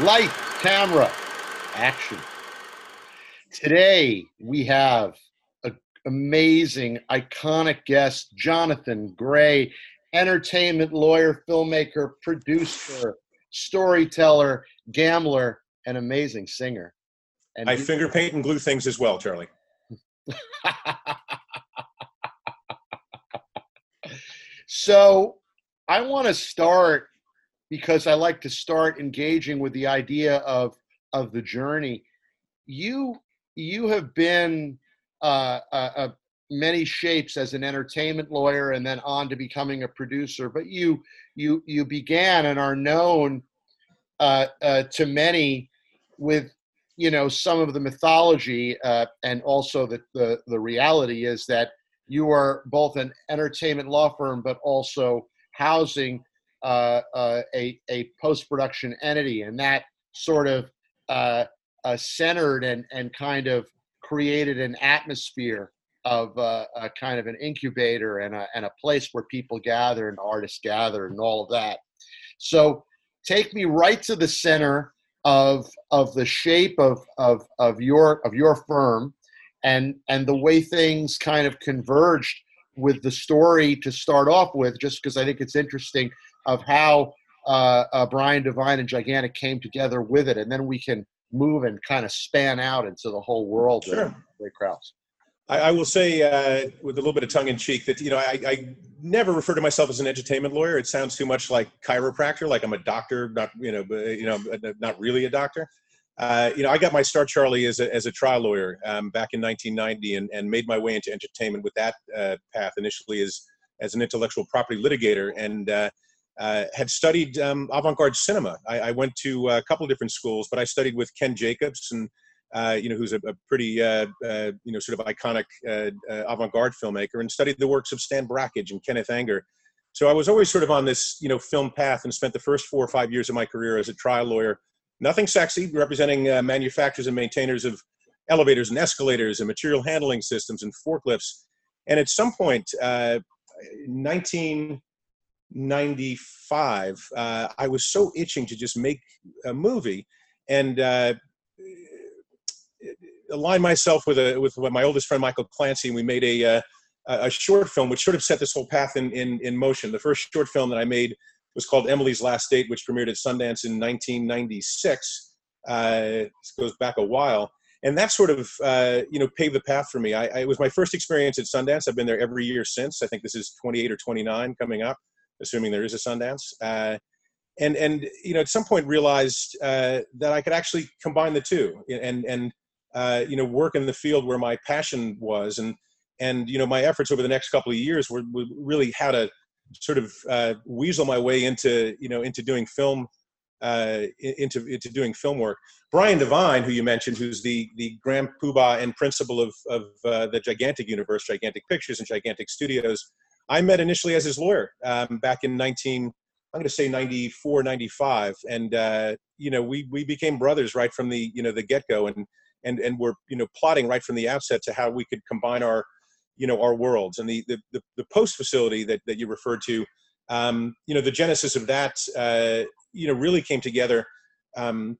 Light, camera, action. Today we have an amazing, iconic guest, Jonathan Gray, entertainment lawyer, filmmaker, producer, storyteller, gambler, and amazing singer. And I finger paint and glue things as well, Charlie. so I want to start because I like to start engaging with the idea of of the journey. You you have been uh, uh, many shapes as an entertainment lawyer, and then on to becoming a producer. But you you you began and are known uh, uh, to many with you know some of the mythology, uh, and also the, the the reality is that you are both an entertainment law firm, but also housing uh, uh, a, a post production entity, and that sort of uh, uh, centered and, and kind of created an atmosphere of uh, a kind of an incubator and a, and a place where people gather and artists gather and all of that. So take me right to the center of of the shape of of of your of your firm and and the way things kind of converged with the story to start off with just because i think it's interesting of how uh, uh, Brian Devine and Gigantic came together with it, and then we can move and kind of span out into the whole world. Sure. Ray Krause. I, I will say, uh, with a little bit of tongue in cheek, that you know I, I, never refer to myself as an entertainment lawyer. It sounds too much like chiropractor, like I'm a doctor, not you know, you know, not really a doctor. Uh, you know, I got my start, Charlie, as a, as a trial lawyer um, back in 1990, and, and made my way into entertainment with that uh, path initially as as an intellectual property litigator, and uh, uh, had studied um, avant-garde cinema. I, I, went to a couple of different schools, but I studied with Ken Jacobs, and uh, you know, who's a, a pretty uh, uh you know sort of iconic uh, uh, avant-garde filmmaker, and studied the works of Stan Brakhage and Kenneth Anger. So I was always sort of on this you know film path, and spent the first four or five years of my career as a trial lawyer. Nothing sexy, representing manufacturers and maintainers of elevators and escalators and material handling systems and forklifts. And at some point, 19 95, uh, I was so itching to just make a movie and uh, align myself with a with my oldest friend Michael Clancy, and we made a uh, a short film which sort of set this whole path in, in in motion. The first short film that I made was called Emily's Last Date, which premiered at Sundance in 1996. Uh, this goes back a while, and that sort of uh, you know paved the path for me. I, I, it was my first experience at Sundance. I've been there every year since. I think this is 28 or 29 coming up assuming there is a Sundance. Uh, and and you know at some point realized uh, that I could actually combine the two and and uh, you know work in the field where my passion was and and you know my efforts over the next couple of years were, were really how to sort of uh, weasel my way into you know into doing film uh, into into doing film work. Brian Devine, who you mentioned, who's the the grand poobah and principal of of uh, the Gigantic Universe, Gigantic Pictures, and Gigantic Studios, I met initially as his lawyer um, back in 19, I'm going to say 94, 95. And, uh, you know, we, we became brothers right from the, you know, the get go and, and, and we're, you know, plotting right from the outset to how we could combine our, you know, our worlds and the, the, the, the post facility that, that you referred to, um, you know, the genesis of that, uh, you know, really came together, um,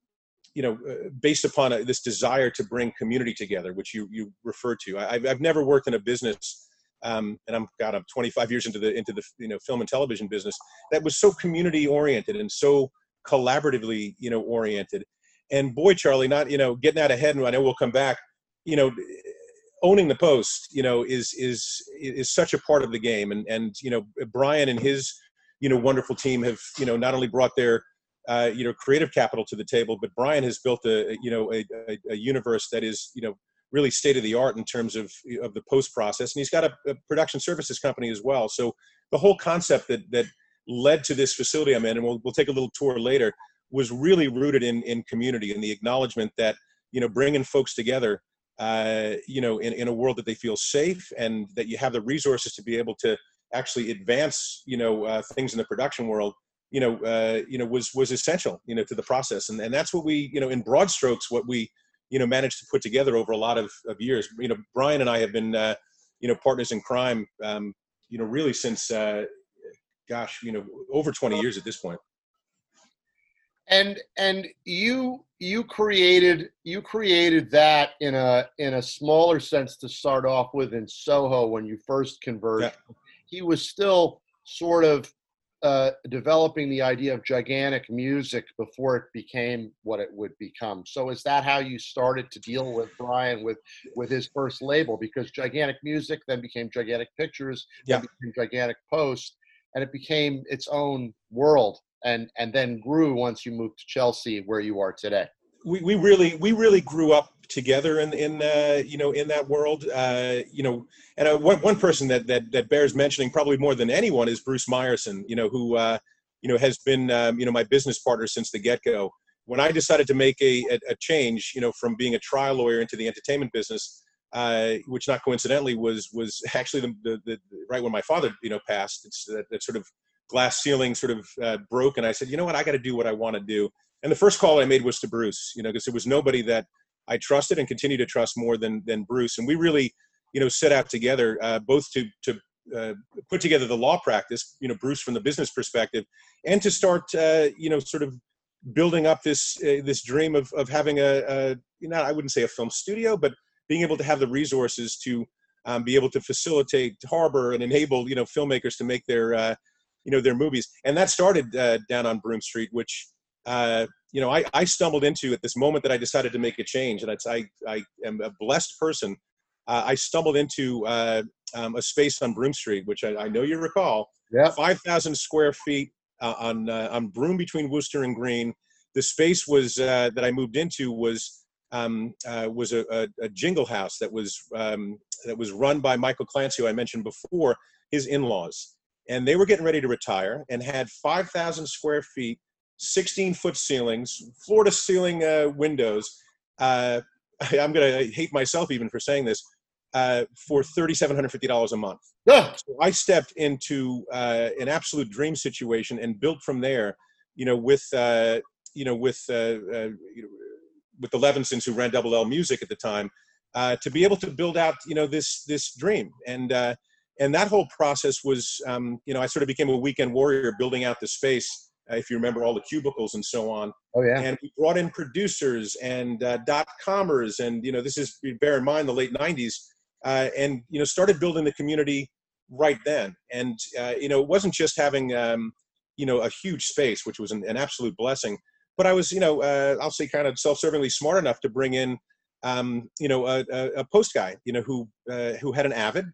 you know, uh, based upon a, this desire to bring community together, which you, you referred to. I, I've, I've never worked in a business um, and I'm God, I'm 25 years into the into the you know film and television business that was so community oriented and so collaboratively you know oriented. And boy, Charlie, not you know getting out ahead, and I know we'll come back. You know, owning the post, you know, is is is such a part of the game. And and you know, Brian and his you know wonderful team have you know not only brought their uh, you know creative capital to the table, but Brian has built a you know a, a, a universe that is you know really state of the art in terms of of the post process and he's got a, a, production services company as well. So the whole concept that that led to this facility i'm in and we'll, we'll take a little tour later was really rooted in in community and the acknowledgement that you know bringing folks together uh, you know in, in a world that they feel safe and that you have the resources to be able to actually advance you know uh, things in the production world you know uh, you know was was essential you know to the process. And and that's what we you know in broad strokes what we you know managed to put together over a lot of, of years. You know, Brian and I have been uh, you know partners in crime. Um, you know, really since uh, gosh, you know, over 20 years at this point. and and you you created you created that in a in a smaller sense to start off with in Soho when you first converted. Yeah. He was still sort of uh, developing the idea of gigantic music before it became what it would become. So is that how you started to deal with Brian with with his first label? Because gigantic music then became gigantic pictures, yeah. became gigantic post, and it became its own world and and then grew once you moved to Chelsea where you are today. We, we really we really grew up together in in uh, you know in that world. Uh, you know and uh, one, one person that, that that bears mentioning probably more than anyone is Bruce Meyerson you know who uh, you know has been um, you know my business partner since the get go when I decided to make a, a, a, change you know from being a trial lawyer into the entertainment business uh, which not coincidentally was was actually the, the, the, right when my father you know passed it's that, that sort of glass ceiling sort of uh, broke and I said you know what? I got to do what I want to do and the first call I made was to Bruce you know because there was nobody that I trusted and continue to trust more than than Bruce. And we really, you know, set out together uh, both to to uh, put together the law practice, you know, Bruce from the business perspective, and to start, uh, you know, sort of building up this uh, this dream of of having a, a, you know, I wouldn't say a film studio, but being able to have the resources to um, be able to facilitate, harbor, and enable, you know, filmmakers to make their, uh, you know, their movies. And that started uh, down on Broome Street, which uh, you know, I, I stumbled into at this moment that I decided to make a change, and it's, I, I am a blessed person. Uh, I stumbled into uh, um, a space on Broome Street, which I, I know you recall, yeah. 5,000 square feet uh, on, uh, on Broome between Wooster and Greene. The space was uh, that I moved into was um, uh, was a, a, a, jingle house that was um, that was run by Michael Clancy, who I mentioned before, his in-laws, and they were getting ready to retire and had 5,000 square feet 16 foot ceilings, floor to ceiling uh, windows. Uh, I, am going to hate myself even for saying this. Uh, for $3,750 a month. Yeah. So I stepped into uh, an absolute dream situation and built from there. You know, with uh, you know with uh, with the Levinsons who ran Double L Music at the time, to be able to build out you know this this dream and and that whole process was um, you know I sort of became a weekend warrior building out the space if you remember all the cubicles and so on. Oh yeah. And we brought in producers and uh, dot comers, and you know this is bear in mind the late '90s, uh, and you know started building the community right then. And uh, you know it wasn't just having um, you know a huge space, which was an, an absolute blessing, but I was you know uh, I'll say kind of self-servingly smart enough to bring in um, you know a, a, a, post guy, you know who uh, who had an Avid,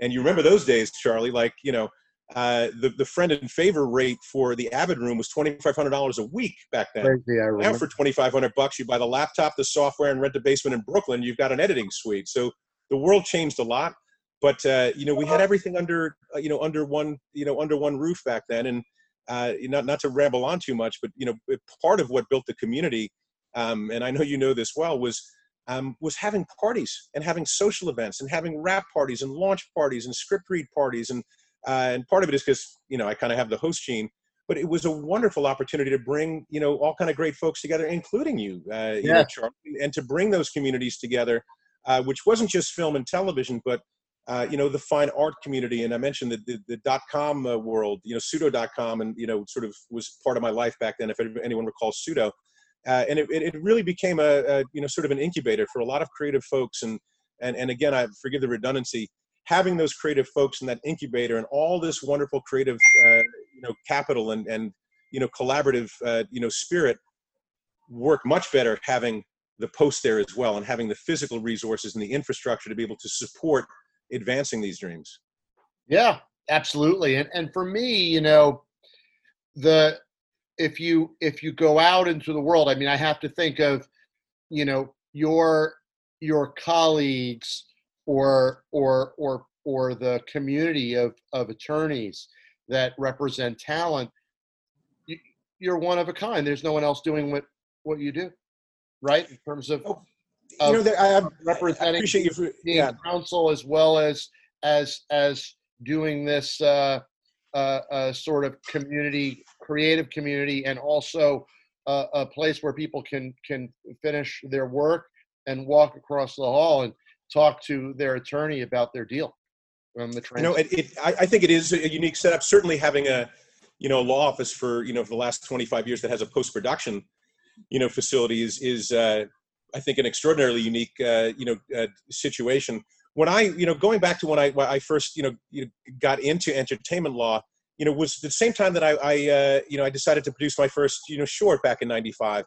and you remember those days, Charlie, like you know uh, the, the friend and favor rate for the Avid room was $2,500 a week back then. Crazy, now for 2,500 bucks, you buy the laptop, the software, and rent a basement in Brooklyn. You've got an editing suite. So the world changed a lot, but uh, you know we had everything under uh, you know under one you know under one roof back then. And uh, not not to ramble on too much, but you know part of what built the community, um, and I know you know this well, was um, was having parties and having social events and having rap parties and launch parties and script read parties and uh, and part of it is because you know I kind of have the host gene. But it was a wonderful opportunity to bring you know all kind of great folks together, including you, uh, you know, Charlie, and to bring those communities together, uh, which wasn't just film and television, but uh, you know the fine art community. And i mentioned the, the, the dot com uh, world you know pseudo.com and you know sort of was part of my life back then if anyone recalls pseudo. Uh, and it, it really became a, a, you know sort of an incubator for a lot of creative folks. And and, and again i forgive the redundancy having those creative folks in that incubator and all this wonderful creative uh, you know capital and and you know collaborative uh, you know spirit work much better having the post there as well and having the physical resources and the infrastructure to be able to support advancing these dreams. Yeah absolutely. And and for me you know the if you if you go out into the world i mean i have to think of you know your your colleagues or or or or the community of of attorneys that represent talent you're one of a kind. There's no one else doing what what you do right? In terms of, oh, you know that I, representing I appreciate you for yeah. counsel as well as as as doing this uh, uh, uh, sort of community creative community and also uh, a place where people can can finish their work and walk across the hall. And talk to their attorney about their deal from the You know, it, it I, I, think it is a unique setup. Certainly, having a you know, law office for you know for the last 25 years that has a post production, you know, facility is is uh, I think an extraordinarily unique uh, you know uh, situation. When I you know going back to when I when I first you know, you know got into entertainment law, you know was the same time that I, I uh, you know I decided to produce my first you know short back in '95,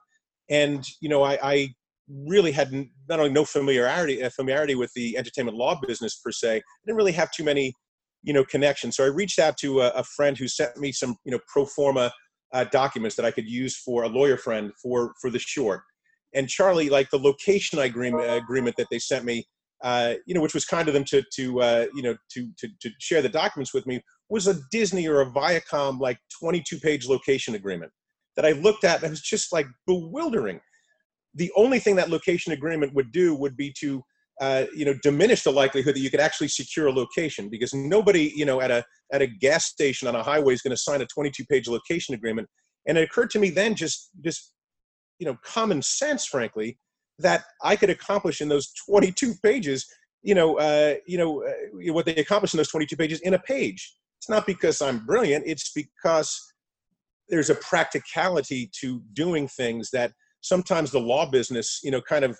and you know I, I really had not only no familiarity uh, familiarity with the entertainment law business per se, I didn't really have too many you know connections. So I reached out to a, a friend who sent me some you know pro forma uh, documents that I could use for a lawyer friend for for the short. And Charlie, like the location agreement agreement that they sent me, uh, you know, which was kind of them to to uh, you know to, to to share the documents with me, was a Disney or a Viacom like 22 page location agreement that I looked at and it was just like bewildering. The only thing that location agreement would do would be to uh, you know diminish the likelihood that you could actually secure a location because nobody you know at a at a gas station on a highway is going to sign a 22 page location agreement. And it occurred to me then just just you know common sense frankly that i could accomplish in those 22 pages you know uh, you know uh, what they accomplished in those 22 pages in a page. It's not because i'm brilliant it's because there's a practicality to doing things that sometimes the law business you know kind of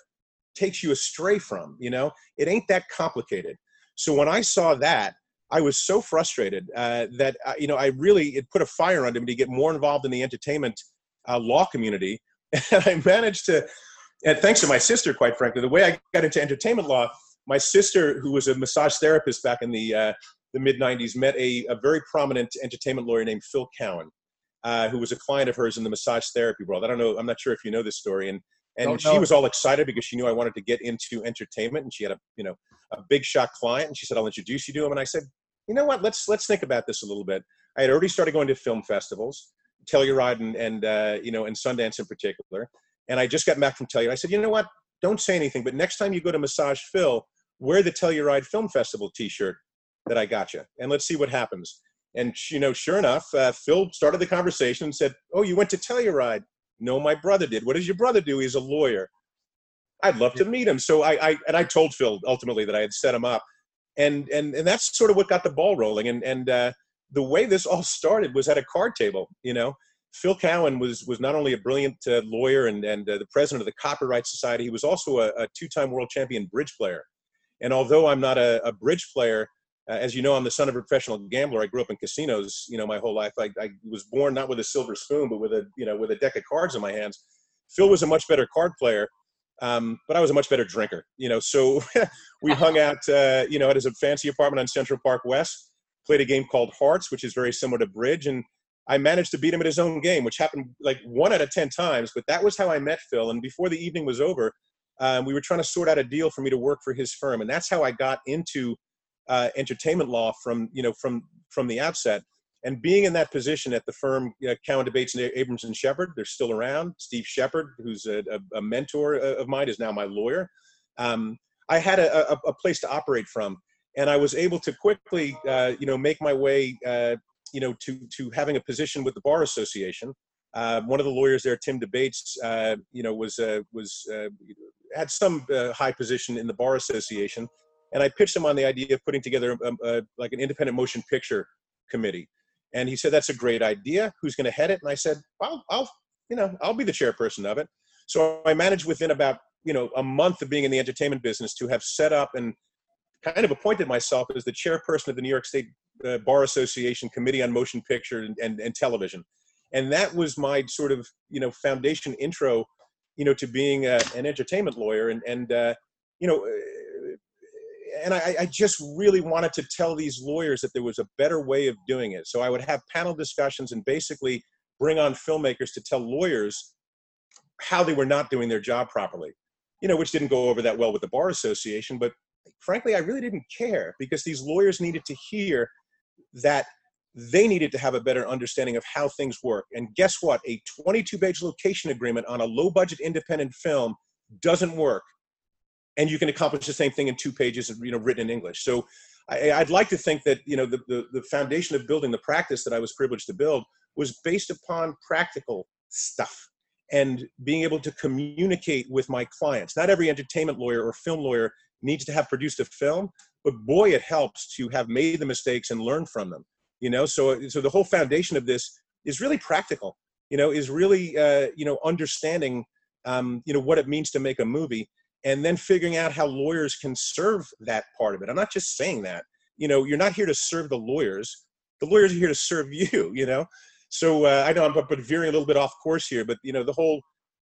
takes you astray from you know? It ain't that complicated. So when i saw that i was so frustrated uh, that uh, you know i really it put a fire under me to get more involved in the entertainment uh, law community. And i managed to and thanks to my sister quite frankly the way i got into entertainment law my sister who was a massage therapist back in the uh, the mid 90s met a, a very prominent entertainment lawyer named phil cowan uh, who was a client of hers in the massage therapy world i don't know i'm not sure if you know this story and and she was all excited because she knew I wanted to get into entertainment, and she had a you know a big shot client, and she said, "I'll introduce you to him." And I said, "You know what? Let's let's think about this a little bit." I had already started going to film festivals, Telluride, and and uh, you know, and Sundance in particular, and I just got back from Telluride. I said, "You know what? Don't say anything, but next time you go to Massage Phil, wear the Telluride Film Festival T-shirt that I got you, and let's see what happens." And you know, sure enough, uh, Phil started the conversation and said, "Oh, you went to Telluride." No, my brother did. What does your brother do? He's a lawyer. I'd love to meet him. So I, I and I told Phil ultimately that I had set him up, and and and that's sort of what got the ball rolling. And and uh, the way this all started was at a card table. You know, Phil Cowan was was not only a brilliant uh, lawyer and and uh, the president of the Copyright Society, he was also a, a two-time world champion bridge player. And although I'm not a, a bridge player, uh, as you know, I'm the son of a professional gambler. I grew up in casinos, you know, my whole life. I, I, was born not with a silver spoon, but with a, you know, with a deck of cards in my hands. Phil was a much better card player, um, but I was a much better drinker, you know. So we hung out, uh, you know, at his fancy apartment on Central Park West. Played a game called Hearts, which is very similar to bridge, and I managed to beat him at his own game, which happened like one out of ten times. But that was how I met Phil. And before the evening was over, um, we were trying to sort out a deal for me to work for his firm, and that's how I got into uh, entertainment law from you know from from the outset. And being in that position at the firm, uh, Cowan DeBaets and Abrams and Sheppard, they're still around. Steve Sheppard, who's a, a, a mentor uh, of mine, is now my lawyer. Um, I had a, a, place to operate from, and I was able to quickly, uh, you know, make my way, uh, you know, to to having a position with the bar association. Uh, one of the lawyers there, Tim DeBaets, uh, you know, was uh, was had some high position in the bar association, and I pitched him on the idea of putting together a, a, like an independent motion picture committee. And he said, "That's a great idea. Who's going to head it?" And I said, "Well, I'll, you know, I'll be the chairperson of it." So I managed within about you know a month of being in the entertainment business to have set up and kind of appointed myself as the chairperson of the New York State uh, Bar Association Committee on Motion Picture and, and, and, Television, and that was my sort of you know foundation intro, you know, to being a, an entertainment lawyer and and uh, you know and I, I, just really wanted to tell these lawyers that there was a better way of doing it. So I would have panel discussions and basically bring on filmmakers to tell lawyers how they were not doing their job properly. You know, which didn't go over that well with the bar association, but frankly, I really didn't care because these lawyers needed to hear that they needed to have a better understanding of how things work. And guess what? A 22 page location agreement on a low budget independent film doesn't work and you can accomplish the same thing in two pages, you know, written in English. So I, would like to think that you know the, the, the foundation of building the practice that I was privileged to build was based upon practical stuff and being able to communicate with my clients. Not every entertainment lawyer or film lawyer needs to have produced a film, but boy, it helps to have made the mistakes and learn from them. You know, so so the whole foundation of this is really practical. You know, is really uh, you know understanding um, you know what it means to make a movie, and then figuring out how lawyers can serve that part of it. I'm not just saying that. You know, you're not here to serve the lawyers. The lawyers are here to serve you. You know, so uh, I know I'm but veering a little bit off course here, but you know the whole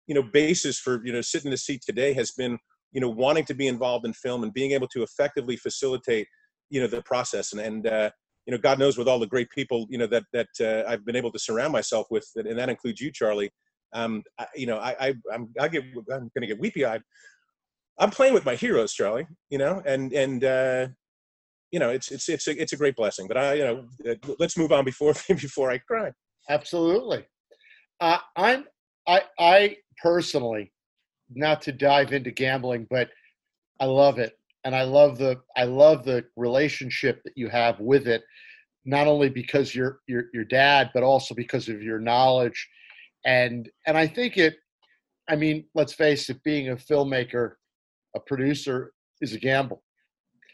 you know basis for you know sitting in the seat today has been you know wanting to be involved in film and being able to effectively facilitate you know the process and and uh, you know God knows with all the great people you know that that uh, I've been able to surround myself with and that includes you Charlie um I, you know I, I I'm I get I'm gonna get weepy eyed I'm playing with my heroes Charlie you know and and uh you know it's it's it's a, it's a great blessing but I you know uh, let's move on before before I cry absolutely uh, I'm I I personally not to dive into gambling, but I love it, and I love the I love the relationship that you have with it, not only because you're your your dad, but also because of your knowledge, and and I think it. I mean, let's face it, being a filmmaker, a producer is a gamble.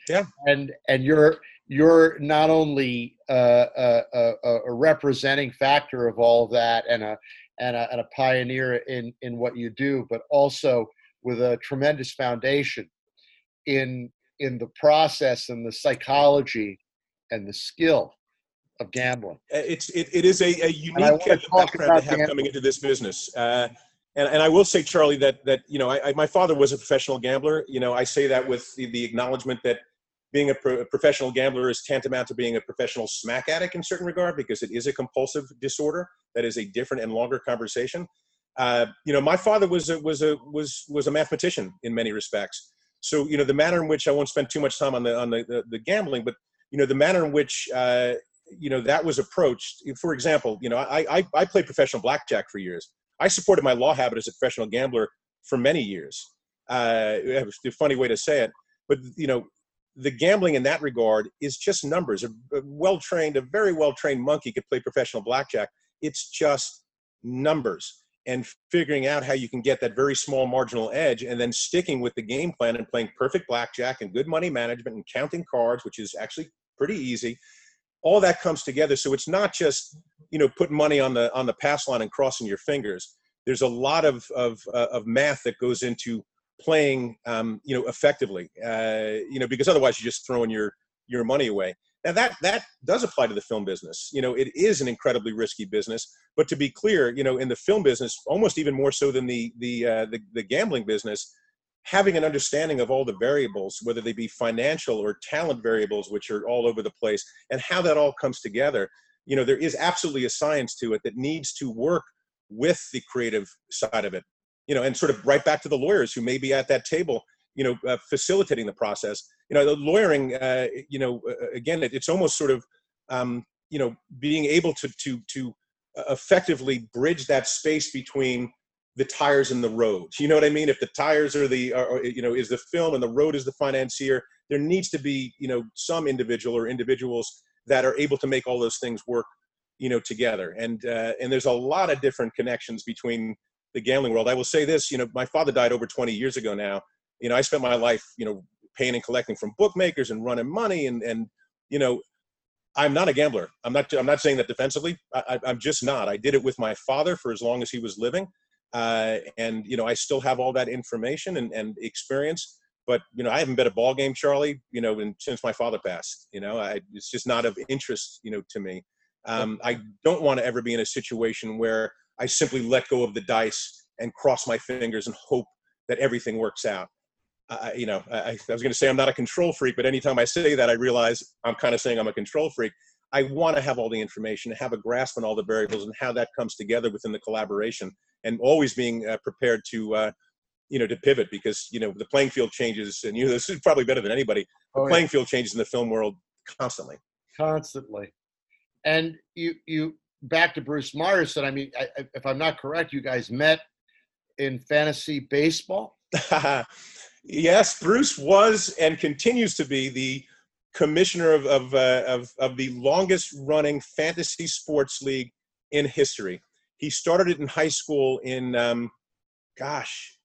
Yeah, and and you're you're not only uh, a, a, a representing factor of all of that and a and a, and a pioneer in in what you do, but also with a tremendous foundation in in the process and the psychology and the skill of gambling. Uh, it's it, it is a, a unique background to have gambling. coming into this business. Uh, and, and I will say, Charlie, that that you know, I, I, my father was a professional gambler. You know, I say that with the, the acknowledgement that being a, pro- a, professional gambler is tantamount to being a professional smack addict in certain regard because it is a compulsive disorder that is a different and longer conversation. Uh, you know, my father was a, was a was was a mathematician in many respects. So you know, the manner in which I won't spend too much time on the on the, the, the gambling, but you know, the manner in which uh, you know that was approached. For example, you know, I, I I played professional blackjack for years. I supported my law habit as a professional gambler for many years. Uh, it a funny way to say it, but you know, the gambling in that regard is just numbers. A, a well trained, a very well trained monkey could play professional blackjack. It's just numbers and figuring out how you can get that very small marginal edge and then sticking with the game plan and playing perfect blackjack and good money management and counting cards, which is actually pretty easy. All that comes together. So it's not just, you know, putting money on the on the pass line and crossing your fingers. There's a lot of of, uh, of math that goes into playing um, you know effectively uh, you know because otherwise you're just throwing your your money away now that that does apply to the film business you know it is an incredibly risky business but to be clear you know in the film business almost even more so than the the uh, the, the gambling business having an understanding of all the variables whether they be financial or talent variables which are all over the place and how that all comes together you know there is absolutely a science to it that needs to work with the creative side of it you know, and sort of right back to the lawyers who may be at that table, you know, uh, facilitating the process. You know, the lawyering, uh, you know, uh, again, it, it's almost sort of, um, you know, being able to to to effectively bridge that space between the tires and the road. You know what I mean? If the tires are the, are, you know, is the film and the road is the financier, there needs to be, you know, some individual or individuals that are able to make all those things work, you know, together. And uh, and there's a lot of different connections between the gambling world. I will say this, you know, my father died over 20 years ago now. You know, I spent my life, you know, paying and collecting from bookmakers and running money and and you know, I'm not a gambler. I'm not. I'm not saying that defensively. I, am just not. I did it with my father for as long as he was living, uh, and you know, I still have all that information and, and experience. But you know, I haven't bet a ball game, Charlie. You know, and since my father passed, you know, I, it's just not of interest, you know, to me. Um, I don't want to ever be in a situation where I simply let go of the dice and cross my fingers and hope that everything works out. I, you know, I, I was going to say I'm not a control freak, but anytime I say that, I realize I'm kind of saying I'm a control freak. I want to have all the information, have a grasp on all the variables, and how that comes together within the collaboration, and always being uh, prepared to, uh, you know, to pivot because you know the playing field changes, and you know this is probably better than anybody. The oh, playing yeah. field changes in the film world constantly. Constantly, and you you back to Bruce Myerson, I mean, I, if I'm not correct, you guys met in fantasy baseball. yes, Bruce was and continues to be the commissioner of of, uh, of, of the longest running fantasy sports league in history. He started it in high school in, um, gosh,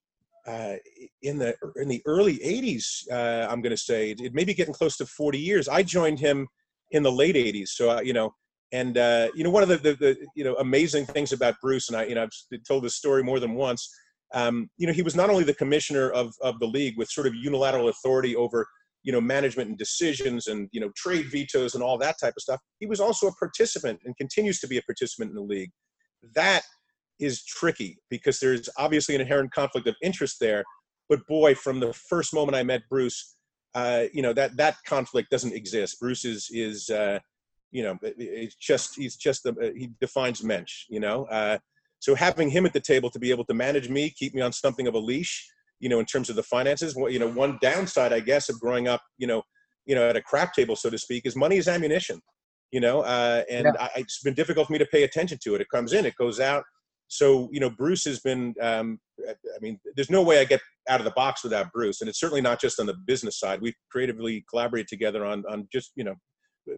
uh, in the in the early '80s. Uh, I'm going to say it, it may be getting close to 40 years. I joined him in the late '80s, so uh, you know And uh, you know, one of the, the, the you know amazing things about Bruce, and I you know I've told this story more than once. Um, you know, he was not only the commissioner of of the league with sort of unilateral authority over you know management and decisions and you know trade vetoes and all that type of stuff. He was also a participant and continues to be a participant in the league. That is tricky because there's obviously an inherent conflict of interest there. But boy, from the first moment I met Bruce, uh, you know that that conflict doesn't exist. Bruce is is uh, you know it's just he's just the, he defines mensch. You know, uh, so having him at the table to be able to manage me, keep me on something of a leash, you know, in terms of the finances. well, You know, one downside, I guess, of growing up, you know, you know, at a crap table, so to speak, is money is ammunition. You know, uh, and yeah. I, it's been difficult for me to pay attention to it. It comes in, it goes out. So you know, Bruce has been. Um, I mean, there's no way I get out of the box without Bruce, and it's certainly not just on the business side. We've creatively collaborated together on on just you know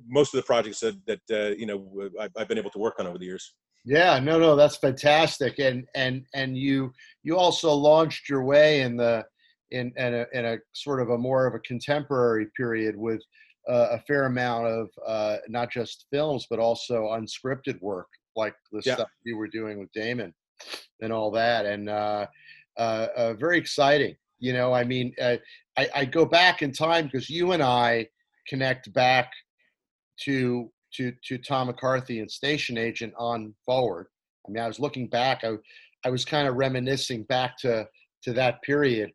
most of the projects that that uh, you know I've, I've been able to work on over the years. Yeah, no, no, that's fantastic, and and and you you also launched your way in the in in a, in a sort of a more of a contemporary period with uh, a fair amount of uh, not just films but also unscripted work like the yeah. stuff you were doing with Damon and all that, and uh, uh, uh very exciting. You know, I mean, uh, I, I go back in time because you and I connect back to to to Tom McCarthy and Station Agent on forward. I mean, I was looking back. I I was kind of reminiscing back to to that period,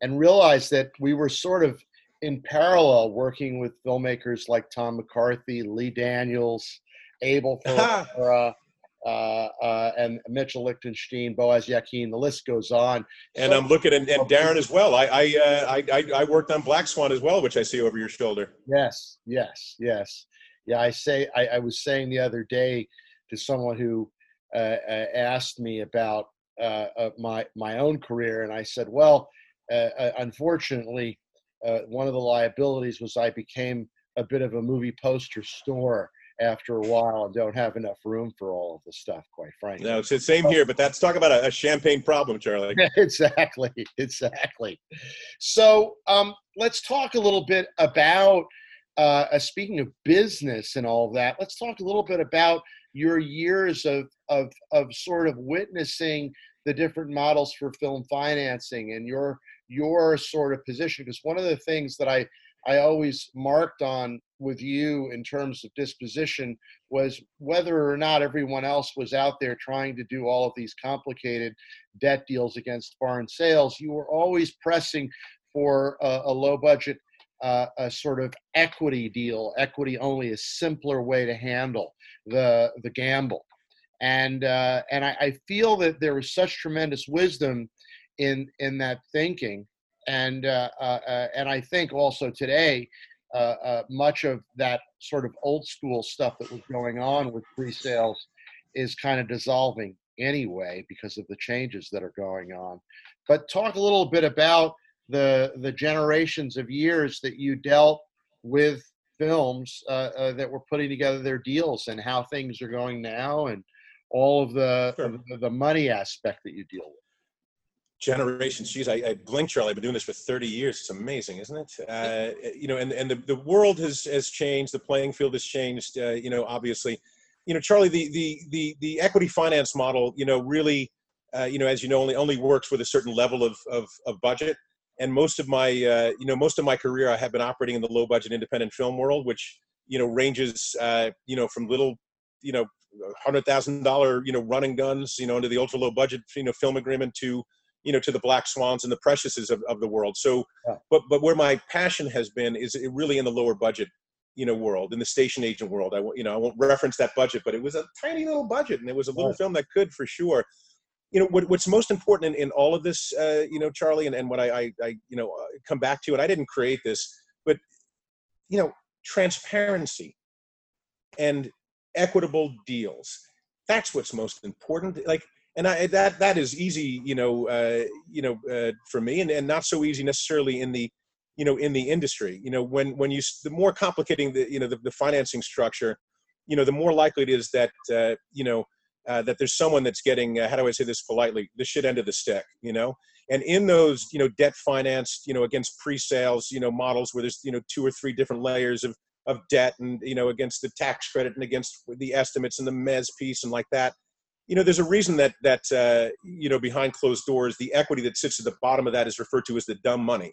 and realized that we were sort of in parallel working with filmmakers like Tom McCarthy, Lee Daniels, Abel Ferrara, uh, uh, and Mitchell Lichtenstein, Boaz Yakin. The list goes on. And so, I'm looking at and Darren as well. I I, uh, I I worked on Black Swan as well, which I see over your shoulder. Yes, yes, yes. Yeah, I say I, I was saying the other day to someone who uh, uh, asked me about uh, my my own career, and I said, well, unfortunately, one of the liabilities was I became a bit of a movie poster store after a while and don't have enough room for all of the stuff, quite frankly. No, it's the same here, but that's talk about a, a champagne problem, Charlie. exactly, exactly. So um, let's talk a little bit about, uh, uh, speaking of business and all of that, let's talk a little bit about your years of, of, of sort of witnessing the different models for film financing and your your sort of position because one of the things that I I always marked on with you in terms of disposition was whether or not everyone else was out there trying to do all of these complicated debt deals against foreign sales. You were always pressing for a, a low budget, uh, a sort of equity deal, equity only, a simpler way to handle the the gamble. And uh, and I, I feel that there was such tremendous wisdom in in that thinking and uh, uh, uh, and I think also today, much of that sort of old school stuff that was going on with pre-sales is kind of dissolving anyway because of the changes that are going on. But talk a little bit about the the generations of years that you dealt with films uh, uh, that were putting together their deals and how things are going now and all of the, sure. the, the money aspect that you deal with generations. Geez, I, I blink, Charlie. I've been doing this for 30 years. It's amazing, isn't it? Uh, you know, and, and the, the world has, has changed. The playing field has changed, uh, you know, obviously. You know, Charlie, the, the, the, the equity finance model, you know, really, uh, you know, as you know, only, only works with a certain level of, of, of budget. And most of my, uh, you know, most of my career, I have been operating in the low budget independent film world, which, you know, ranges, uh, you know, from little, you know, hundred thousand dollar, you know, running guns, you know, into the ultra low budget, you know, film agreement to, you know to the black swans and the preciouses of, of the world. So yeah. but but where my passion has been is really in the lower budget you know world in the station agent world. I you know i won't reference that budget but it was a tiny little budget and it was a little right. film that could for sure. You know what, what's most important in, in all of this uh, you know charlie and, and what I, I, I you know uh, come back to and i didn't create this but you know transparency and equitable deals. That's what's most important. Like and I, that that is easy, you know, uh, you know, uh, for me, and, and not so easy necessarily in the, you know, in the industry. You know, when when you the more complicating the you know the, the financing structure, you know, the more likely it is that uh, you know uh, that there's someone that's getting uh, how do I say this politely the shit end of the stick. You know, and in those you know debt financed you know against pre-sales you know models where there's you know two or three different layers of of debt and you know against the tax credit and against the estimates and the mez piece and like that you know there's a reason that that uh, you know behind closed doors the equity that sits at the bottom of that is referred to as the dumb money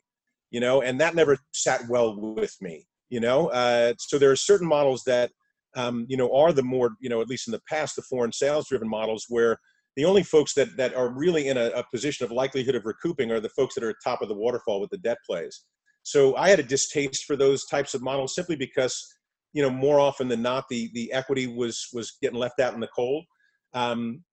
you know and that never sat well with me you know uh, so there are certain models that um, you know are the more you know at least in the past the foreign sales driven models where the only folks that that are really in a, a position of likelihood of recouping are the folks that are at top of the waterfall with the debt plays so I had a distaste for those types of models simply because, you know, more often than not, the the equity was was getting left out in the cold. Um,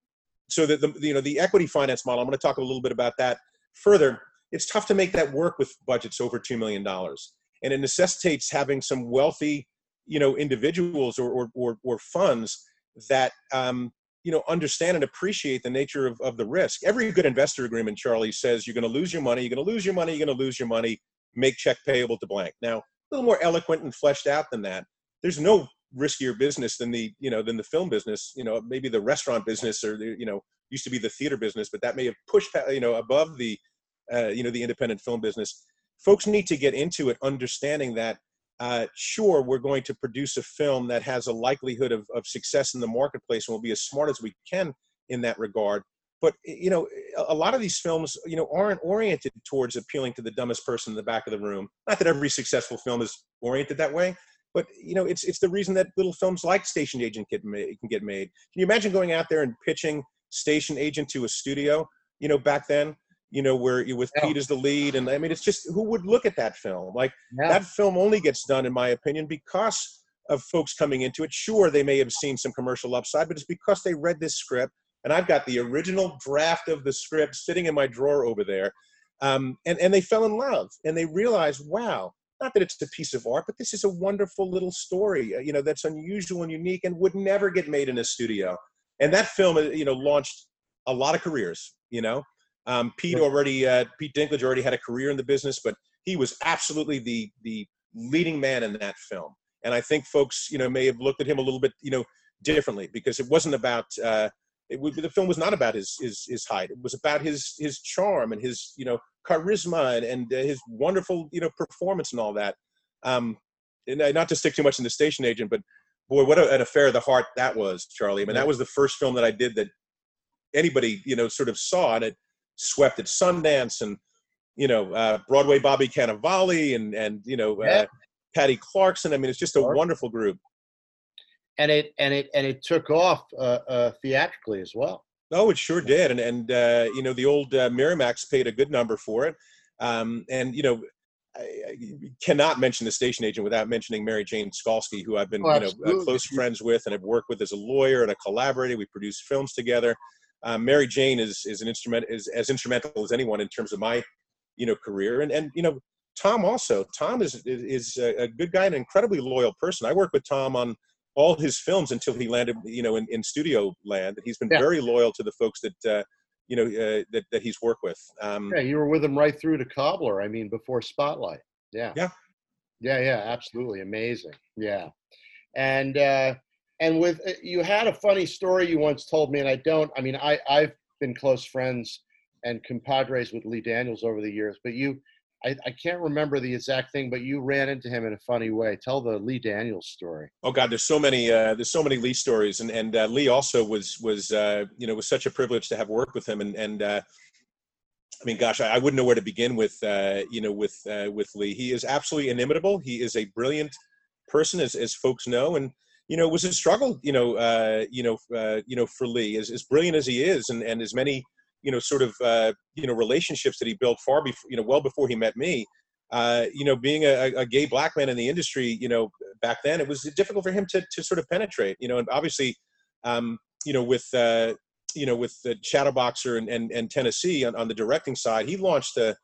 so that the you know the equity finance model, I'm going to talk a little bit about that further. It's tough to make that work with budgets over two million dollars, and it necessitates having some wealthy, you know, individuals or or or, or funds that um, you know understand and appreciate the nature of, of the risk every good investor agreement charlie says you're going to lose your money you're going to lose your money you're going to lose your money make check payable to blank. Now, a little more eloquent and fleshed out than that. There's no riskier business than the you know than the film business. You know, maybe the restaurant business or the you know used to be the theater business, but that may have pushed you know above the uh, you know the independent film business. Folks need to get into it, understanding that. Uh, sure, we're going to produce a film that has a likelihood of, of success in the marketplace, and we'll be as smart as we can in that regard but you know a lot of these films you know aren't oriented towards appealing to the dumbest person in the back of the room not that every successful film is oriented that way but you know it's it's the reason that little films like station agent get made, can get made can you imagine going out there and pitching station agent to a studio you know back then you know where you with yeah. pete as the lead and i mean it's just who would look at that film like yeah. that film only gets done in my opinion because of folks coming into it sure they may have seen some commercial upside but it's because they read this script and I've got the original draft of the script sitting in my drawer over there. Um, and, and they fell in love and they realized, wow, not that it's a piece of art, but this is a wonderful little story, uh, you know, that's unusual and unique and would never get made in a studio. And that film, uh, you know, launched a lot of careers, you know. Um, Pete already, uh, Pete Dinklage already had a career in the business, but he was absolutely the, the leading man in that film. And I think folks, you know, may have looked at him a little bit, you know, differently because it wasn't about, uh, it, the film was not about his, his his height. It was about his his charm and his you know charisma and, and uh, his wonderful you know performance and all that. Um, and not to stick too much in the station agent, but boy, what a, an affair of the heart that was, Charlie. I mean, that was the first film that I did that anybody you know sort of saw, and it swept at Sundance and you know uh, Broadway Bobby Cannavale and and you know uh, yeah. Patty Clarkson. I mean, it's just a wonderful group and it and it and it took off uh, uh, theatrically as well. Oh, it sure did, and and uh, you know the old uh, Miramax paid a good number for it, um, and you know I, I, cannot mention the station agent without mentioning Mary Jane Skalski, who I've been oh, you know uh, close friends with and have worked with as a lawyer and a collaborator. We produced films together. Um, Mary Jane is is an instrument is as instrumental as anyone in terms of my you know career, and and you know Tom also. Tom is is, is a good guy, and an incredibly loyal person. I work with Tom on all his films until he landed, you know, in, in studio land. He's been yeah. very loyal to the folks that, uh, you know, uh, that, that he's worked with. Um, yeah, you were with him right through to Cobbler. I mean, before Spotlight. Yeah. Yeah. Yeah, yeah, absolutely amazing. Yeah, and uh, and with uh, you had a funny story you once told me, and I don't. I mean, I I've been close friends and compadres with Lee Daniels over the years, but you I, I, can't remember the exact thing, but you ran into him in a funny way. Tell the Lee Daniels story. Oh God, there's so many. Uh, there's so many Lee stories, and and uh, Lee also was was uh, you know was such a privilege to have worked with him, and and uh, I mean, gosh, I, I, wouldn't know where to begin with uh, you know with uh, with Lee. He is absolutely inimitable. He is a brilliant person, as as folks know, and you know it was a struggle. You know, you know, you know, for Lee, as as brilliant as he is, and and as many you know sort of uh, you know relationships that he built far before you know well before he met me uh, you know being a, a, gay black man in the industry you know back then it was difficult for him to, to sort of penetrate you know and obviously um, you know with uh, you know with the Shadowboxer and, and, and Tennessee on, on the directing side he launched a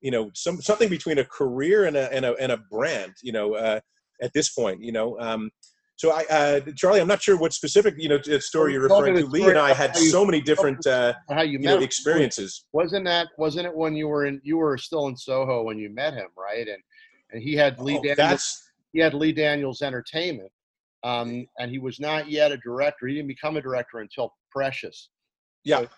you know some something between a career and a and a, and a brand you know uh, at this point you know um, so I, uh, Charlie, I'm not sure what specific you know story you're referring to. Lee and I had so many different uh, how you, you know, experiences. Wasn't that wasn't it when you were in you were still in Soho when you met him, right? And and he had Lee oh, Daniels. That's... He had Lee Daniels Entertainment, um, and he was not yet a director. He didn't become a director until Precious. Yeah, so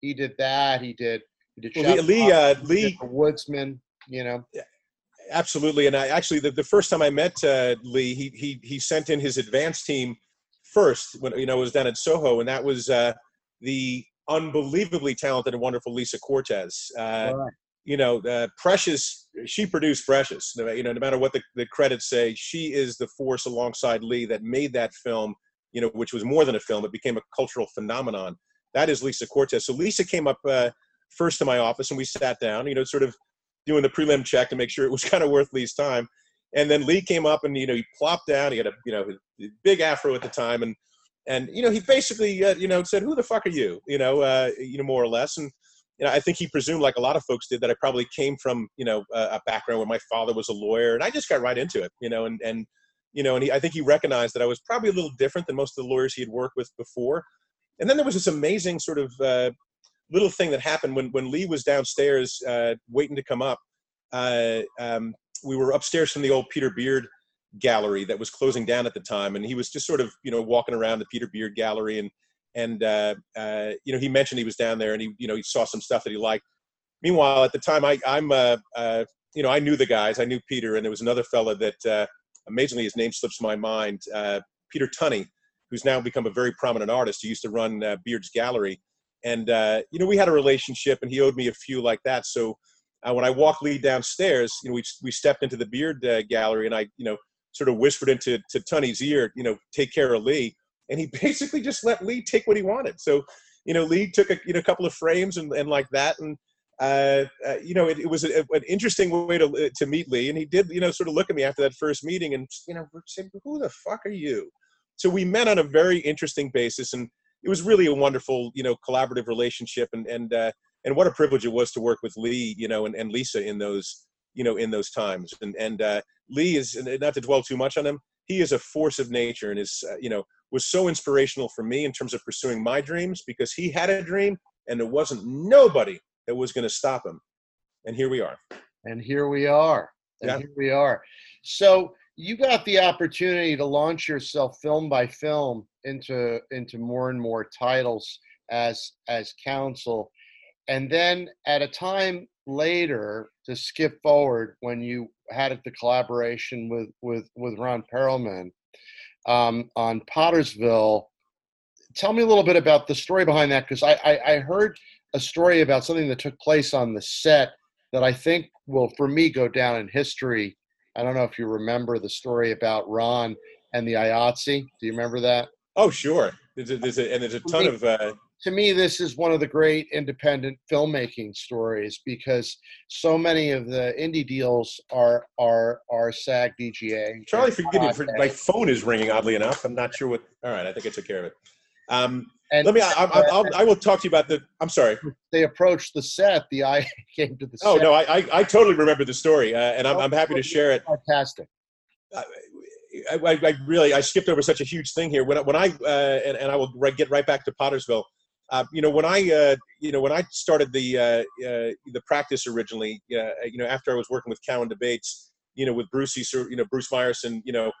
he did that. He did. He did. Well, Lee, Lee, uh, Lee Woodsman. You know. Yeah absolutely. And I actually, the, the first time I met uh, Lee, he, he, he sent in his advance team first when, you know, was down at Soho. And that was uh, the unbelievably talented and wonderful Lisa Cortez. Uh, right. You know, uh, Precious, she produced Precious. You know, no matter what the, the credits say, she is the force alongside Lee that made that film, you know, which was more than a film. It became a cultural phenomenon. That is Lisa Cortez. So Lisa came up uh, first to my office and we sat down, you know, sort of doing the prelim check to make sure it was kind of worth Lee's time. And then Lee came up and, you know, he plopped down. He had a, you know, big afro at the time. And, and, you know, he basically, uh, you know, said, who the fuck are you? You know, uh, you know, more or less. And, you know, I think he presumed, like a lot of folks did, that I probably came from, you know, a, background where my father was a lawyer, and I just got right into it, you know, and and you know, and he, I think he recognized that I was probably a little different than most of the lawyers he had worked with before. And then there was this amazing sort of uh, little thing that happened when when Lee was downstairs uh, waiting to come up. Uh, um, we were upstairs from the old Peter Beard gallery that was closing down at the time, and he was just sort of you know walking around the Peter Beard gallery, and and uh, uh, you know he mentioned he was down there, and he you know he saw some stuff that he liked. Meanwhile, at the time, I, I'm uh, uh, you know I knew the guys, I knew Peter, and there was another fella that amazingly his name slips my mind, Peter Tunney, who's now become a very prominent artist. He used to run Beard's Gallery, and uh, you know we had a relationship, and he owed me a few like that. So uh, when I walked Lee downstairs, you know we we stepped into the Beard uh, Gallery, and I you know sort of whispered into to Tunney's ear, you know, take care of Lee, and he basically just let Lee take what he wanted. So you know Lee took a you know a couple of frames and, and like that, and uh, uh, you know, it, it was a, an interesting way to to meet Lee, and he did, you know, sort of look at me after that first meeting, and you know, said, "Who the fuck are you?" So we met on a very interesting basis, and it was really a wonderful, you know, collaborative relationship, and and uh, and what a privilege it was to work with Lee, you know, and, and Lisa in those, you know, in those times. And and uh, Lee is not to dwell too much on him. He is a force of nature, and is uh, you know was so inspirational for me in terms of pursuing my dreams because he had a dream, and there wasn't nobody that was going to stop him. And here we are. And here we are. And yeah. here we are. So you got the opportunity to launch yourself film by film into into more and more titles as as counsel. And then at a time later to skip forward when you had the collaboration with with with ron perlman um, on pottersville tell me a little bit about the story behind that because I, I, I heard a story about something that took place on the set that i think will for me go down in history I don't know if you remember the story about Ron and the IATSE. Do you remember that? Oh, sure. There's a, there's a, and there's a ton of. Uh... To me, this is one of the great independent filmmaking stories because so many of the indie deals are are are SAG DGA. Charlie, forgive me. For, my phone is ringing. Oddly enough, I'm not sure what. All right, I think I took care of it. Um, and let me. I, I, I'll, I will talk to you about the. I'm sorry. They approached the set. The eye came to the. Set. Oh set. no, I, I, I totally remember the story, uh, and I'm, I'm happy to share it. Fantastic. I, I, I, really I skipped over such a huge thing here. When when I uh, and, and I will get right back to Pottersville. Uh, you know when I uh, you know when I started the uh, uh, the practice originally. Uh, you know after I was working with Cowan DeBaets. You know with Brucey, you know Bruce Meyerson. You know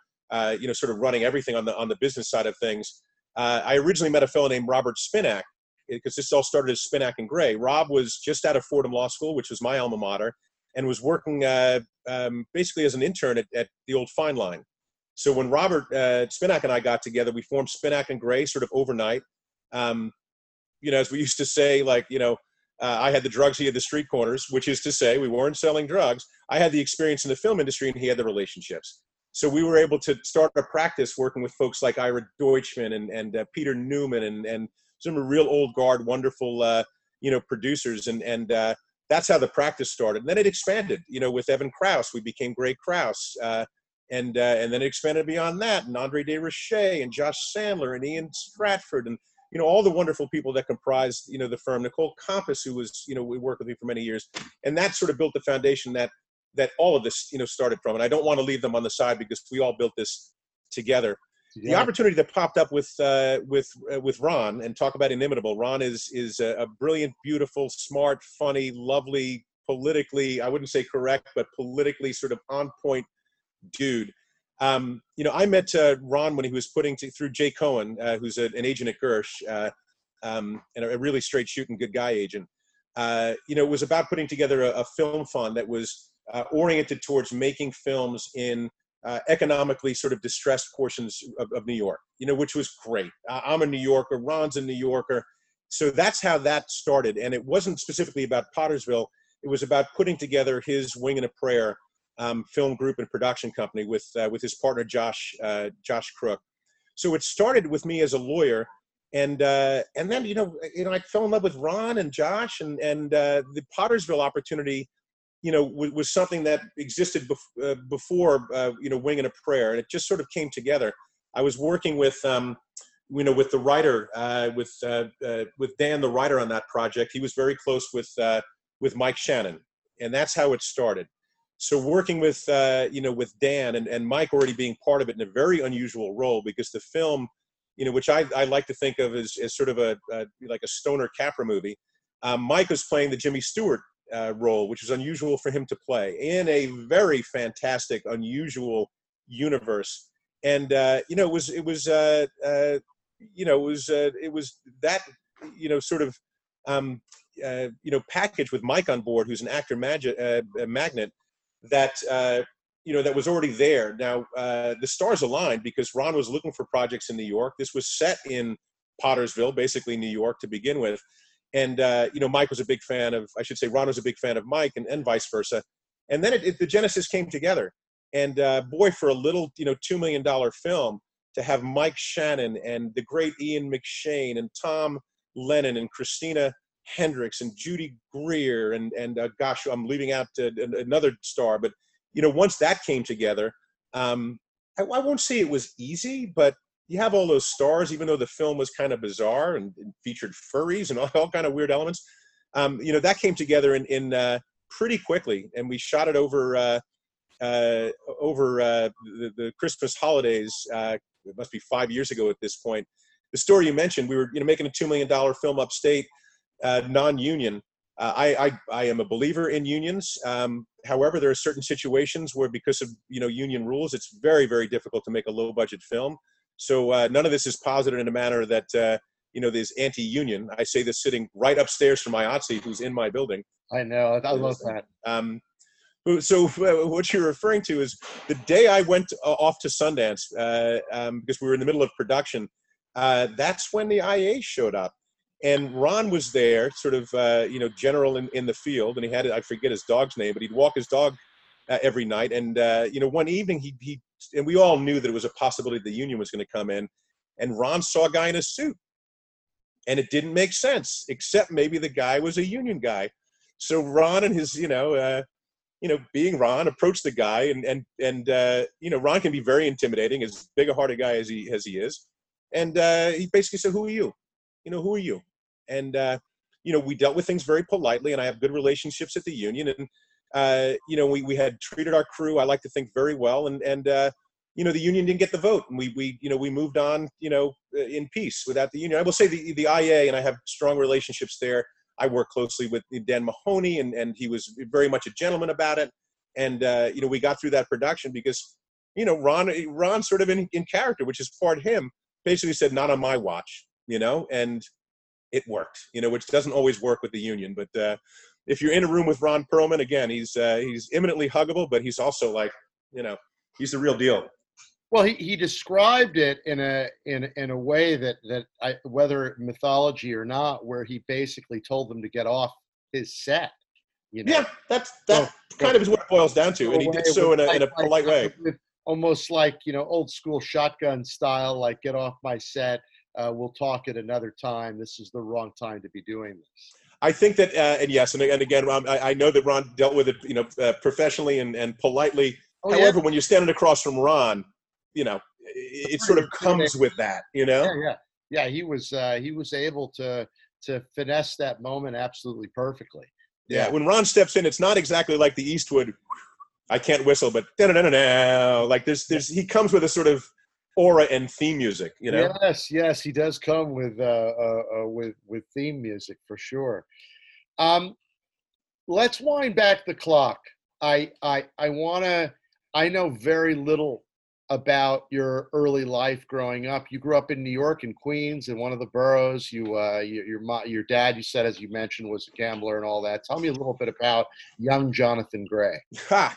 you know sort of running everything on the on the business side of things. Uh, I originally met a fellow named Robert Spinack because this all started as Spinack and Gray. Rob was just out of Fordham Law School, which was my alma mater, and was working uh, um, basically as an intern at, at, the old Fine Line. So when Robert uh, Spinack and I got together, we formed Spinack and Gray sort of overnight. Um, you know, as we used to say, like, you know, uh, I had the drugs, he had the street corners, which is to say, we weren't selling drugs. I had the experience in the film industry, and he had the relationships so we were able to start a practice working with folks like Ira Deutchman and, and uh, Peter Newman and, and some real old guard, wonderful, uh, you know, producers. And, and uh, that's how the practice started. And then it expanded, you know, with Evan Krause, we became Gray Krause. Uh, and, uh, and then it expanded beyond that and Andre De Roche and Josh Sandler and Ian Stratford and, you know, all the wonderful people that comprised, you know, the firm, Nicole Compass, who was, you know, we worked with me for many years. And that sort of built the foundation that that all of this you know started from and i don't want to leave them on the side because we all built this together. Yeah. the opportunity that popped up with uh, with uh, with ron and talk about inimitable ron is is a, a, brilliant beautiful smart funny lovely politically i wouldn't say correct but politically sort of on point dude. Um, you know i met uh, ron when he was putting to, through jay cohen uh, who's a, an agent at gersh uh, um, and a really straight shooting good guy agent. Uh, you know, it was about putting together a, a film fund that was uh, oriented towards making films in uh, economically sort of distressed portions of, of, New York, you know, which was great. I'm a New Yorker, Ron's a New Yorker. So that's how that started. And it wasn't specifically about Pottersville, it was about putting together his Wing and a Prayer um, film group and production company with, uh, with his partner, Josh, uh, Josh Crook. So it started with me as a lawyer. And uh, and then you know you know I fell in love with Ron and Josh and and uh, the Pottersville opportunity you know, was, was something that existed bef- uh, before, uh, you know, Wing and a Prayer, and it just sort of came together. I was working with, um, you know, with the writer, uh, with uh, uh, with Dan, the writer on that project. He was very close with uh, with Mike Shannon, and that's how it started. So working with, you know, with Dan and, and Mike already being part of it in a very unusual role because the film, you know, which I, I like to think of as, as sort of a, a like a stoner Capra movie. Um, Mike was playing the Jimmy Stewart uh, role, which is unusual for him to play in a very fantastic, unusual universe. And uh, you know, it was it was uh, uh, you know it was uh, it was that you know sort of um, uh, you know package with Mike on board, who's an actor magi- magnet that you know that was already there. Now the stars aligned because Ron was looking for projects in New York. This was set in Pottersville, basically New York to begin with and uh, you know mike was a big fan of i should say ron was a big fan of mike and, and vice versa. And then it, it, the genesis came together. And uh, boy for a little you know two million dollar film to have mike shannon and the great ian mcshane and tom lennon and christina hendricks and judy greer and and uh, gosh i'm leaving out another star. But you know once that came together um, I, I won't say it was easy but you have all those stars, even though the film was kind of bizarre and, and featured furries and all, all, kind of weird elements. Um, you know, that came together in, in uh, pretty quickly, and we shot it over uh, uh, over uh, the, the, Christmas holidays. Uh, it must be five years ago at this point. The story you mentioned, we were you know making a two million dollar film upstate, uh, non-union. I, I, I am a believer in unions. Um, however, there are certain situations where, because of you know union rules, it's very very difficult to make a low budget film. So uh, none of this is posited in a manner that uh, you know there's anti-union. I say this sitting right upstairs from my Otzi, who's in my building. I know. I love that. Um, so uh, what you're referring to is the day I went uh, off to Sundance uh, um, because we were in the middle of production. Uh, that's when the IA showed up, and Ron was there, sort of you know general in, in the field, and he had I forget his dog's name, but he'd walk his dog every night. And you know one evening he he and we all knew that it was a possibility the union was going to come in. And Ron saw a guy in a suit, and it didn't make sense, except maybe the guy was a union guy. So Ron and his, you know, uh, you know, being Ron, approached the guy, and and and uh, you know, Ron can be very intimidating, as big a hearted guy as he as he is, and uh, he basically said, "Who are you? You know, who are you?" And uh, you know, we dealt with things very politely, and I have good relationships at the union, and uh, you know, we, we had treated our crew, I like to think very well. And, and, uh, you know, the union didn't get the vote and we, we, you know, we moved on, you know, uh, in peace without the union. I will say the, the IA and I have strong relationships there. I work closely with Dan Mahoney and, and he was very much a gentleman about it. And, uh, you know, we got through that production because, you know, Ron, Ron sort of in, in character, which is part him, basically said, not on my watch, you know, and it worked, you know, which doesn't always work with the union, but, uh, if you're in a room with Ron Perlman, again, he's uh, he's imminently huggable, but he's also like, you know, he's the real deal. Well, he, he described it in a in in a way that that I, whether mythology or not, where he basically told them to get off his set. You know? Yeah, that's that so, kind of is what it boils down to, and he did so in a, in a polite way. Almost like you know, old school shotgun style, like get off my set. Uh, we'll talk at another time. This is the wrong time to be doing this. I think that, uh, and yes, and, and again, um, I, I, know that Ron dealt with it, you know, uh, professionally and, and politely. Oh, However, yeah. when you're standing across from Ron, you know, it, it sort of comes with that, you know. Yeah, yeah, yeah. He was uh, he was able to to finesse that moment absolutely perfectly. Yeah. yeah. when Ron steps in, it's not exactly like the Eastwood. I can't whistle, but like there's there's he comes with a sort of aura and theme music. You know. Yes, yes, he does come with uh, uh, uh, with with theme music for sure. Um, let's wind back the clock. I I I want to. I know very little about your early life growing up. You grew up in New York, in Queens, in one of the boroughs. You, uh, your, your, your dad, you said, as you mentioned, was a gambler and all that. Tell me a little bit about young Jonathan Gray. Ha.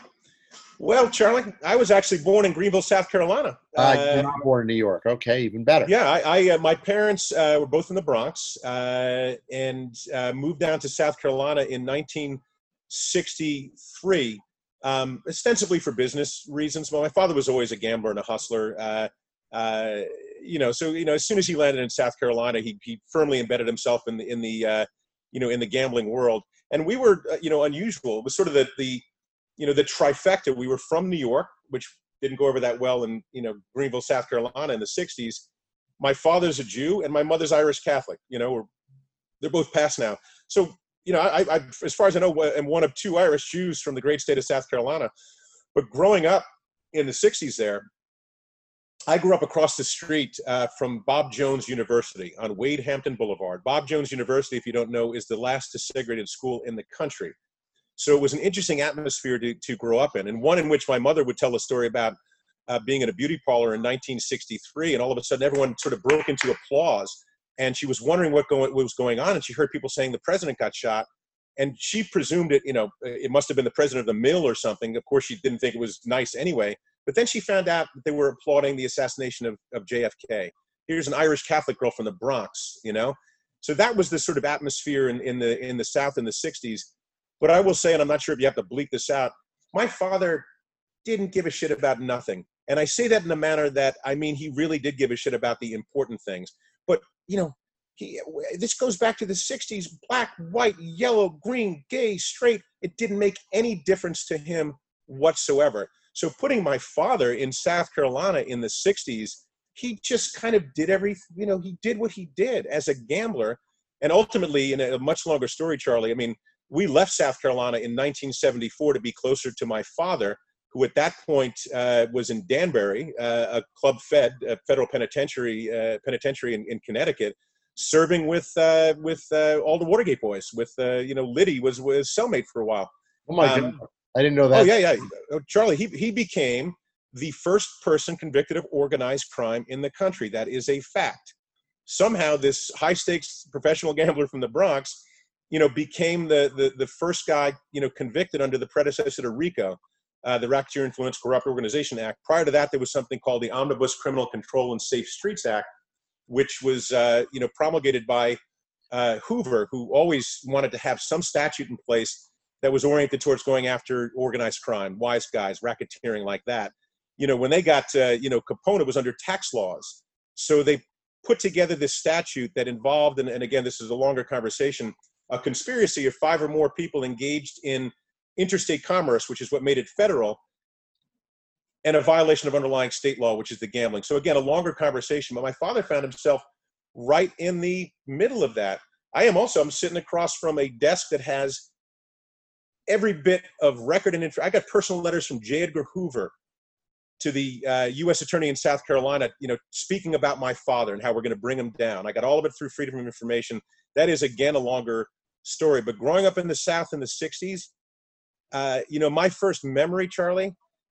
Well, Charlie, I was actually born in Greenville, South Carolina. Uh, you're not born in New York. Okay, even better. Yeah, I, I uh, my parents uh, were both in the Bronx uh, and uh, moved down to South Carolina in 1963 um, ostensibly for business reasons. Well, my father was always a gambler and a hustler. Uh, uh, you know, so you know, as soon as he landed in South Carolina, he, he firmly embedded himself in the in the uh, you know in the gambling world. And we were uh, you know unusual. It was sort of the the you know the trifecta. We were from New York, which didn't go over that well in you know Greenville, South Carolina in the '60s. My father's a Jew, and my mother's Irish Catholic. You know, they're both passed now. So you know, I, I, as far as I know, I'm one of two Irish Jews from the great state of South Carolina. But growing up in the 60s there, I grew up across the street uh, from Bob Jones University on Wade Hampton Boulevard. Bob Jones University, if you don't know, is the last desegregated school in the country. So it was an interesting atmosphere to, to grow up in, and one in which my mother would tell a story about uh, being in a beauty parlor in 1963, and all of a sudden everyone sort of broke into applause and she was wondering what, going, what was going on and she heard people saying the president got shot and she presumed it you know it must have been the president of the mill or something. Of course she didn't think it was nice anyway but then she found out that they were applauding the assassination of, of jfk here's an irish catholic girl from the bronx you know? So that was the sort of atmosphere in, in the in the south in the 60s but i will say and i'm not sure if you have to bleep this out my father didn't give a shit about nothing and i say that in a manner that i mean he really did give a shit about the important things but you know, he, this goes back to the 60s black, white, yellow, green, gay, straight. It didn't make any difference to him whatsoever. So, putting my father in South Carolina in the 60s, he just kind of did every, you know, he did what he did as a gambler. And ultimately, in a much longer story, Charlie, I mean, we left South Carolina in 1974 to be closer to my father who at that point uh, was in Danbury, uh, a club fed, a federal penitentiary, uh, penitentiary in, in, Connecticut, serving with uh, with uh, all the Watergate boys. With uh, you know, Liddy was was cellmate for a while. Oh my um, god, I didn't know that. Oh yeah, yeah, oh, Charlie. He he became the first person convicted of organized crime in the country. That is a fact. Somehow, this high stakes professional gambler from the Bronx, you know, became the the the first guy you know convicted under the predecessor to RICO uh, the Racketeer Influence Corrupt Organization Act. Prior to that, there was something called the Omnibus Criminal Control and Safe Streets Act, which was uh, you know promulgated by uh, Hoover, who always wanted to have some statute in place that was oriented towards going after organized crime, wise guys, racketeering like that. You know, when they got uh, you know Capone was under tax laws, so they put together this statute that involved, and, and again, this is a longer conversation, a conspiracy of five or more people engaged in interstate commerce, which is what made it federal, and a violation of underlying state law, which is the gambling. So again, a longer conversation. But my father found himself right in the middle of that. I am also. I'm sitting across from a desk that has every bit of record and info. I got personal letters from J. Edgar Hoover to the uh, U.S. Attorney in South Carolina, you know, speaking about my father and how we're going to bring him down. I got all of it through Freedom of Information. That is again a longer story. But growing up in the South in the '60s, uh, you know, my first memory, Charlie,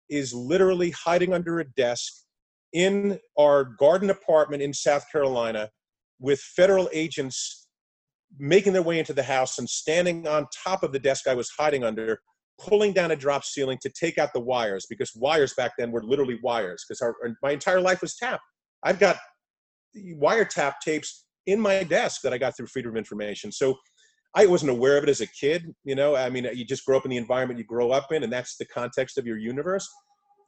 is literally hiding under a desk in our garden apartment in South Carolina with federal agents making their way into the house and standing on top of the desk I was hiding under, pulling down a drop ceiling to take out the wires because wires back then were literally wires because my entire life was tapped. I've got wiretap tapes in my desk that I got through Freedom of Information. So I wasn't aware of it as a kid. You know, I mean, you just grow up in the environment you grow up in, and that's the context of your universe.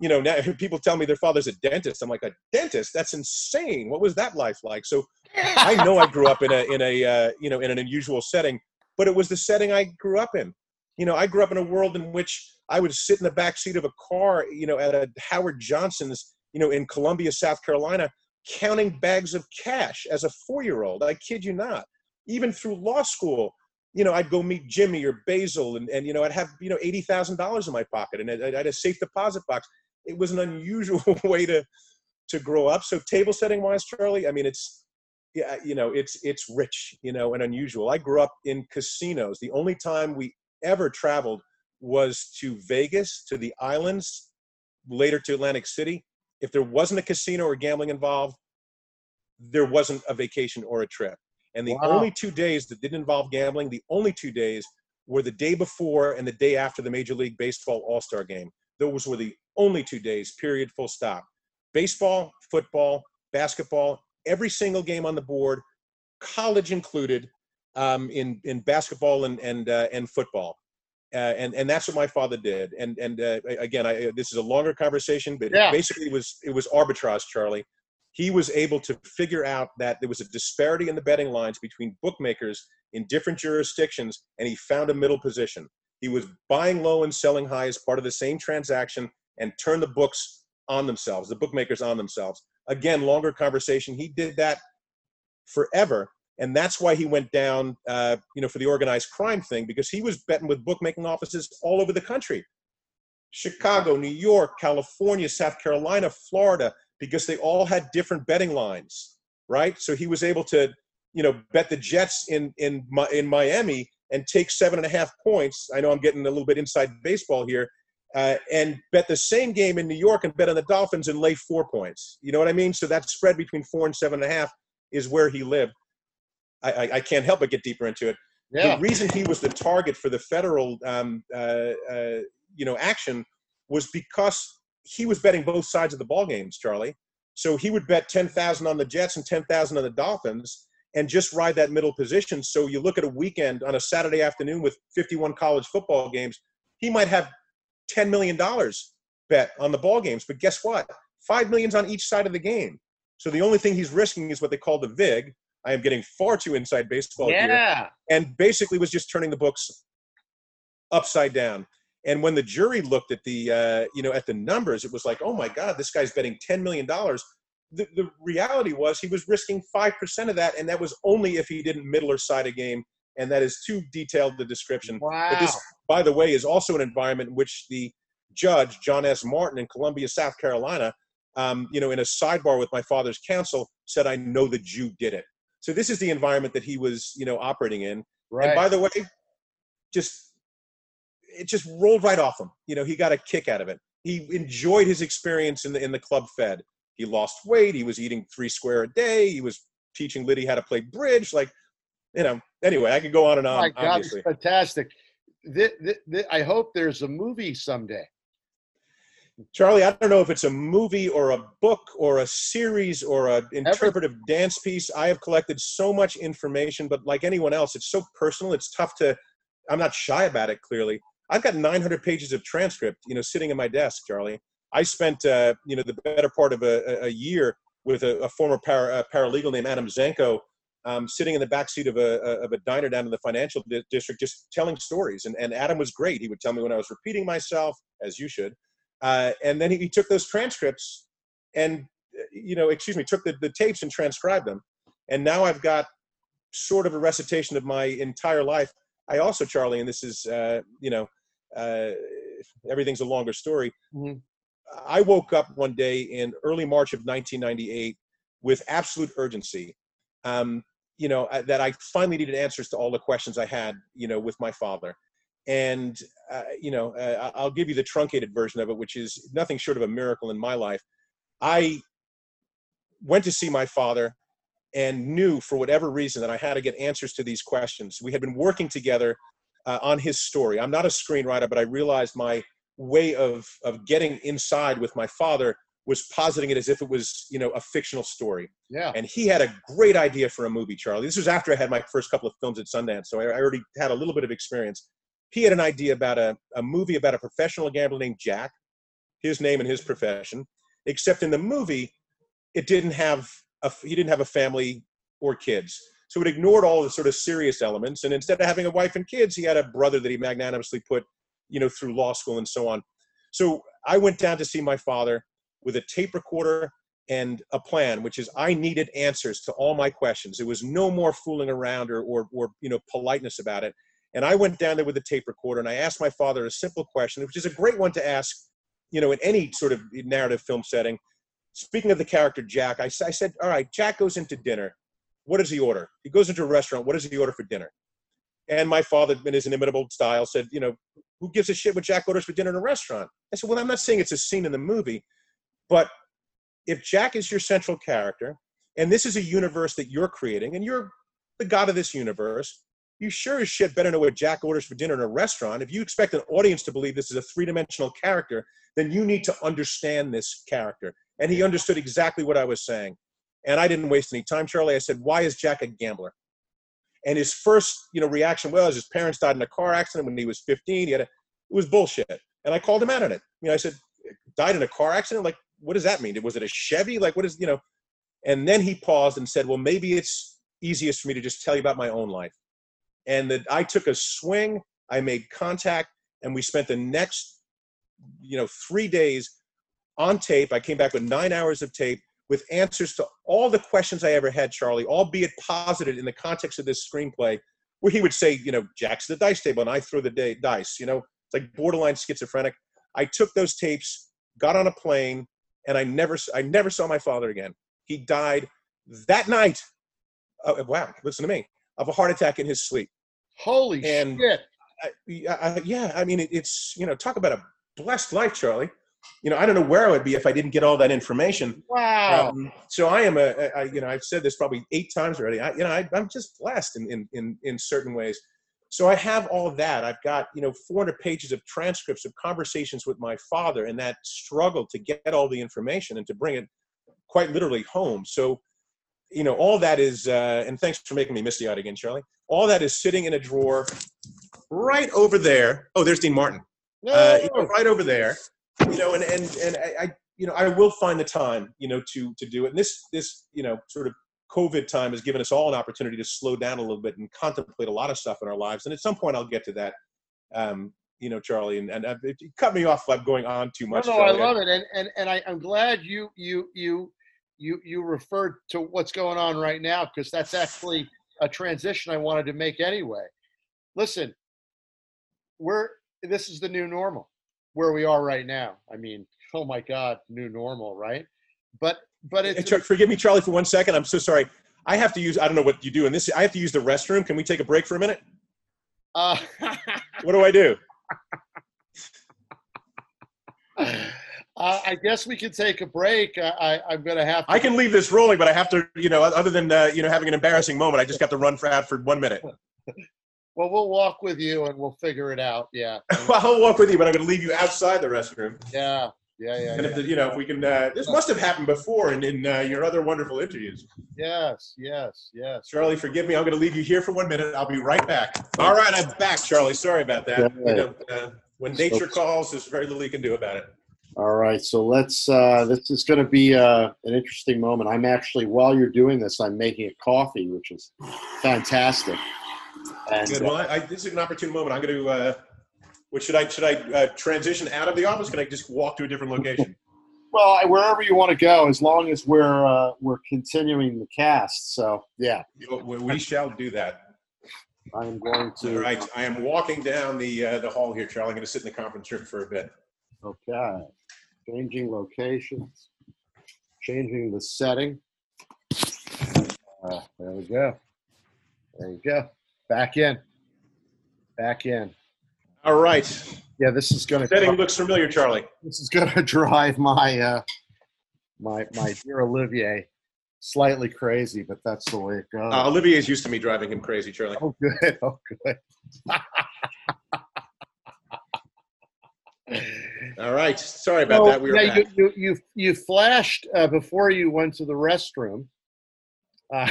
You know, now people tell me their father's a dentist. I'm like, a dentist? That's insane. What was that life like? So I know I grew up in a in a uh, you know in an unusual setting, but it was the setting I grew up in. You know, I grew up in a world in which I would sit in the back seat of a car, you know, at a Howard Johnson's, you know, in Columbia, South Carolina, counting bags of cash as a four year old. I kid you not. Even through law school, you know, I'd go meet Jimmy or Basil, and, and you know, I'd have you know eighty thousand dollars in my pocket, and I had a safe deposit box. It was an unusual way to to grow up. So table setting wise, Charlie, I mean, it's yeah, you know, it's it's rich, you know, and unusual. I grew up in casinos. The only time we ever traveled was to Vegas, to the islands, later to Atlantic City. if there wasn't a casino or gambling involved, there wasn't a vacation or a trip. And the Wow. only two days that didn't involve gambling, the only two days were the day before and the day after the Major League Baseball All Star game. Those were the only two days, period, full stop. Baseball, football, basketball, every single game on the board, college included, um, in in basketball and and uh, and football, uh, and and that's what my father did. And and uh, again, I, this is a longer conversation, but Yeah. basically it was it was arbitrage, Charlie. He was able to figure out that there was a disparity in the betting lines between bookmakers in different jurisdictions, and he found a middle position. He was buying low and selling high as part of the same transaction, and turned the books on themselves, the bookmakers on themselves. Again, longer conversation. He did that forever, and that's why he went down, uh, you know, for the organized crime thing because he was betting with bookmaking offices all over the country, Chicago, New York, California, South Carolina, Florida, because they all had different betting lines, right? So he was able to, you know, bet the Jets in in in Miami and take seven and a half points. I know I'm getting a little bit inside baseball here. Uh, and bet the same game in New York and bet on the Dolphins and lay four points. You know what I mean? So that spread between four and seven and a half is where he lived. I, I, I can't help but get deeper into it. Yeah. The reason he was the target for the federal, um, uh, uh, you know, action was because he was betting both sides of the ball games, Charlie. So he would bet ten thousand on the Jets and ten thousand on the Dolphins, and just ride that middle position. So you look at a weekend on a Saturday afternoon with fifty-one college football games, he might have ten million dollars bet on the ball games. But guess what? Five millions on each side of the game. So the only thing he's risking is what they call the vig. I am getting far too inside baseball here and basically was just turning the books upside down. And when the jury looked at the uh, you know at the numbers, it was like, oh my God, this guy's betting ten million dollars. The, the reality was he was risking five percent of that, and that was only if he didn't middle or side a game. And that is too detailed the description. Wow. But this, by the way, is also an environment in which the judge, John S. Martin in Columbia, South Carolina, um, you know, in a sidebar with my father's counsel, said, "I know the Jew did it." So this is the environment that he was, you know, operating in. right. And by the way, just it just rolled right off him. You know, he got a kick out of it. He enjoyed his experience in the in the club fed. He lost weight. He was eating three square a day. He was teaching Liddy how to play bridge. Like, you know. Anyway, I could go on and Oh on. my God, obviously, fantastic. Th- th- th- I hope there's a movie someday. Charlie, I don't know if it's a movie or a book or a series or an interpretive dance piece. I have collected so much information, but like anyone else, it's so personal. It's tough to. I'm not shy about it. Clearly, I've got 900 pages of transcript, you know, sitting in my desk, Charlie. I spent, uh, you know, the better part of a, a year with a, a former para, uh, paralegal named Adam Zenko, um, sitting in the backseat of a, of a diner down in the financial di- district, just telling stories. And, and Adam was great. He would tell me when I was repeating myself, as you should. Uh, and then he, he took those transcripts and, you know, excuse me, took the, the tapes and transcribed them. And now I've got sort of a recitation of my entire life. I also, Charlie, and this is, uh, you know, uh, everything's a longer story. Mhm. I woke up one day in early March of 1998 with absolute urgency. Um, you know, uh, that I finally needed answers to all the questions I had, you know, with my father. And, uh, you know, uh, I'll give you the truncated version of it, which is nothing short of a miracle in my life. I went to see my father and knew for whatever reason that I had to get answers to these questions. We had been working together uh, on his story. I'm not a screenwriter, but I realized my way of of getting inside with my father was positing it as if it was you know a fictional story. Yeah. And he had a great idea for a movie, Charlie. This was after I had my first couple of films at Sundance, so I, I already had a little bit of experience. He had an idea about a, a movie about a professional gambler named Jack, his name and his profession, except in the movie, it didn't have a, he didn't have a family or kids. So it ignored all the sort of serious elements. And instead of having a wife and kids, he had a brother that he magnanimously put, you know, through law school and so on. So I went down to see my father with a tape recorder and a plan, which is I needed answers to all my questions. There was no more fooling around or, or, or you know, politeness about it. And I went down there with a tape recorder and I asked my father a simple question, which is a great one to ask, you know, in any sort of narrative film setting. Speaking of the character Jack, I said, all right, Jack goes into dinner. What does he order? He goes into a restaurant. What does he order for dinner? And my father, in his inimitable style, said, you know, who gives a shit what Jack orders for dinner in a restaurant? I said, well, I'm not saying it's a scene in the movie, but if Jack is your central character, and this is a universe that you're creating, and you're the god of this universe, you sure as shit better know what Jack orders for dinner in a restaurant. If you expect an audience to believe this is a three dimensional character, then you need to understand this character. And he understood exactly what I was saying. And I didn't waste any time, Charlie. I said, Why is Jack a gambler? And his first, you know, reaction was his parents died in a car accident when he was 15. He had a, it was bullshit. And I called him out on it. You know, I said, died in a car accident? Like, what does that mean? Was it a Chevy? Like, what is, you know? And then he paused and said, well, maybe it's easiest for me to just tell you about my own life. And that I took a swing, I made contact, and we spent the next, you know, three days on tape. I came back with nine hours of tape with answers to all the questions I ever had, Charlie, albeit posited in the context of this screenplay, where he would say, you know, Jack's the dice table and I throw the day, dice, you know, it's like borderline schizophrenic. I took those tapes, got on a plane, and I never, I never saw my father again. He died that night. Wow, listen to me, of a heart attack in his sleep. Holy and shit! I, I, yeah, I mean, it, it's you know, talk about a blessed life, Charlie you know, I don't know where I would be if I didn't get all that information. Wow. Um, so I am a, I, you know, I've said this probably eight times already. I, you know, I, am just blessed in, in, in, in certain ways. So I have all that. I've got, you know, 400 pages of transcripts of conversations with my father and that struggle to get all the information and to bring it quite literally home. So, you know, all that is, uh, and thanks for making me misty eyed again, Charlie. All that is sitting in a drawer right over there. Oh, there's Dean Martin. Uh, you know, right over there you know, and and and I, I, you know, I will find the time, you know, to to do it. And this this you know sort of COVID time has given us all an opportunity to slow down a little bit and contemplate a lot of stuff in our lives. And at some point, I'll get to that. Um, you know, Charlie, and, and uh, cut me off. I'm going on too much. No, no I love it, and and and I, I'm glad you you you you you referred to what's going on right now because that's actually a transition I wanted to make anyway. Listen, we're this is the new normal where we are right now. I mean, oh my God, new normal, right? But but it's forgive me, Charlie, for one second. I'm so sorry. I have to use. I don't know what you do in this. I have to use the restroom. Can we take a break for a minute? Uh, what do I do? Uh, I guess we can take a break. I, am going to have. To- I can leave this rolling, but I have to, you know, other than uh, you know having an embarrassing moment, I just got to run for out for one minute. Well, we'll walk with you and we'll figure it out. Yeah. well, I'll walk with you, but I'm going to leave you outside the restroom. Yeah. Yeah, yeah. And yeah. if the, you know, if we can, uh, this must have happened before in, in uh, your other wonderful interviews. Yes, yes, yes. Charlie, forgive me. I'm going to leave you here for one minute. I'll be right back. All right, I'm back, Charlie. Sorry about that. Yeah. You know, uh, when nature calls, there's very little you can do about it. All right, so let's. Uh, this is going to be uh, an interesting moment. I'm actually, while you're doing this, I'm making a coffee, which is fantastic. And, Good. Well, I, I, this is an opportune moment. I'm going to. Uh, what should I should I uh, transition out of the office? Can I just walk to a different location? well, wherever you want to go, as long as we're uh, we're continuing the cast. So yeah, we shall do that. I am going to. All right, I am walking down the uh, the hall here, Charlie. I'm going to sit in the conference room for a bit. Okay, changing locations, changing the setting. Uh, there we go. There you go. Back in. Back in. All right. Yeah, this is going to. Setting looks familiar, Charlie. This is going to drive my uh, my my dear Olivier slightly crazy, but that's the way it goes. Uh, Olivier's used to me driving him crazy, Charlie. Oh, good. Oh, good. All right. Sorry about that. We were yeah, you, you, you, you flashed uh, before you went to the restroom. Uh,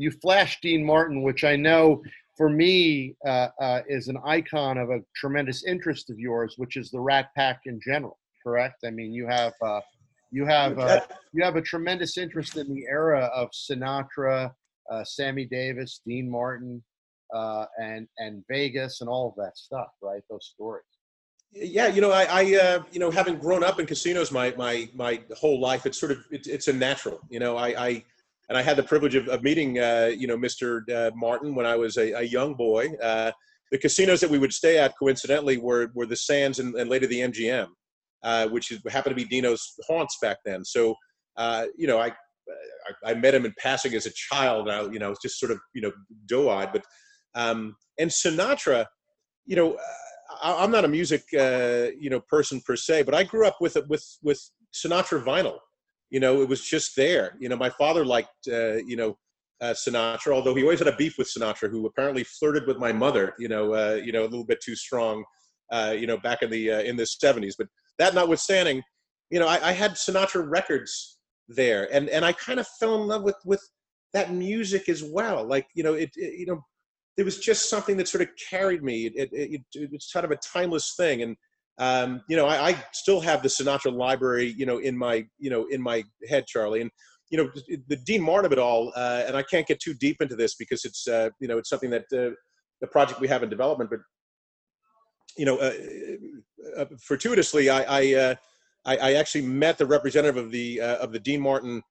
you flashed Dean Martin, which I know for me uh, uh, is an icon of a tremendous interest of yours, which is the Rat Pack in general. Correct? I mean, you have uh, you have uh, you have a tremendous interest in the era of Sinatra, uh, Sammy Davis, Dean Martin, uh, and and Vegas, and all of that stuff. Right? Those stories. Yeah, you know, I, I you know, having grown up in casinos my my my whole life, it's sort of it's, it's a natural. You know, I, I and I had the privilege of, of meeting, uh, you know, Mr. Uh, Martin when I was a, a young boy. Uh, the casinos that we would stay at, coincidentally, were were the Sands and, and later the MGM, uh, which is, happened to be Dino's haunts back then. So, uh, you know, I, I, I met him in passing as a child. And I, you know, was just sort of you know doe-eyed. But um, and Sinatra, you know. I, am not a music, uh, you know, person per se, but I grew up with with with Sinatra vinyl You know, it was just there. You know, my father liked, uh, you know, uh, Sinatra, although he always had a beef with Sinatra, who apparently flirted with my mother. You know, uh, you know, a little bit too strong. Uh, you know, back in the uh, in the '70s. But that notwithstanding, you know, I, I had Sinatra records there, and and I kind of fell in love with with that music as well. Like, you know, it, it you know, it was just something that sort of carried me. It, it, it, it's kind of a timeless thing, and um, you know, I, I, still have the Sinatra library, you know, in my, you know, in my head, Charlie. And you know, the Dean Martin of it all. Uh, and I can't get too deep into this because it's, uh, you know, it's something that uh, the project we have in development. But you know, uh, uh, fortuitously, I, I, uh, I, I, actually met the representative of the of the Dean Martin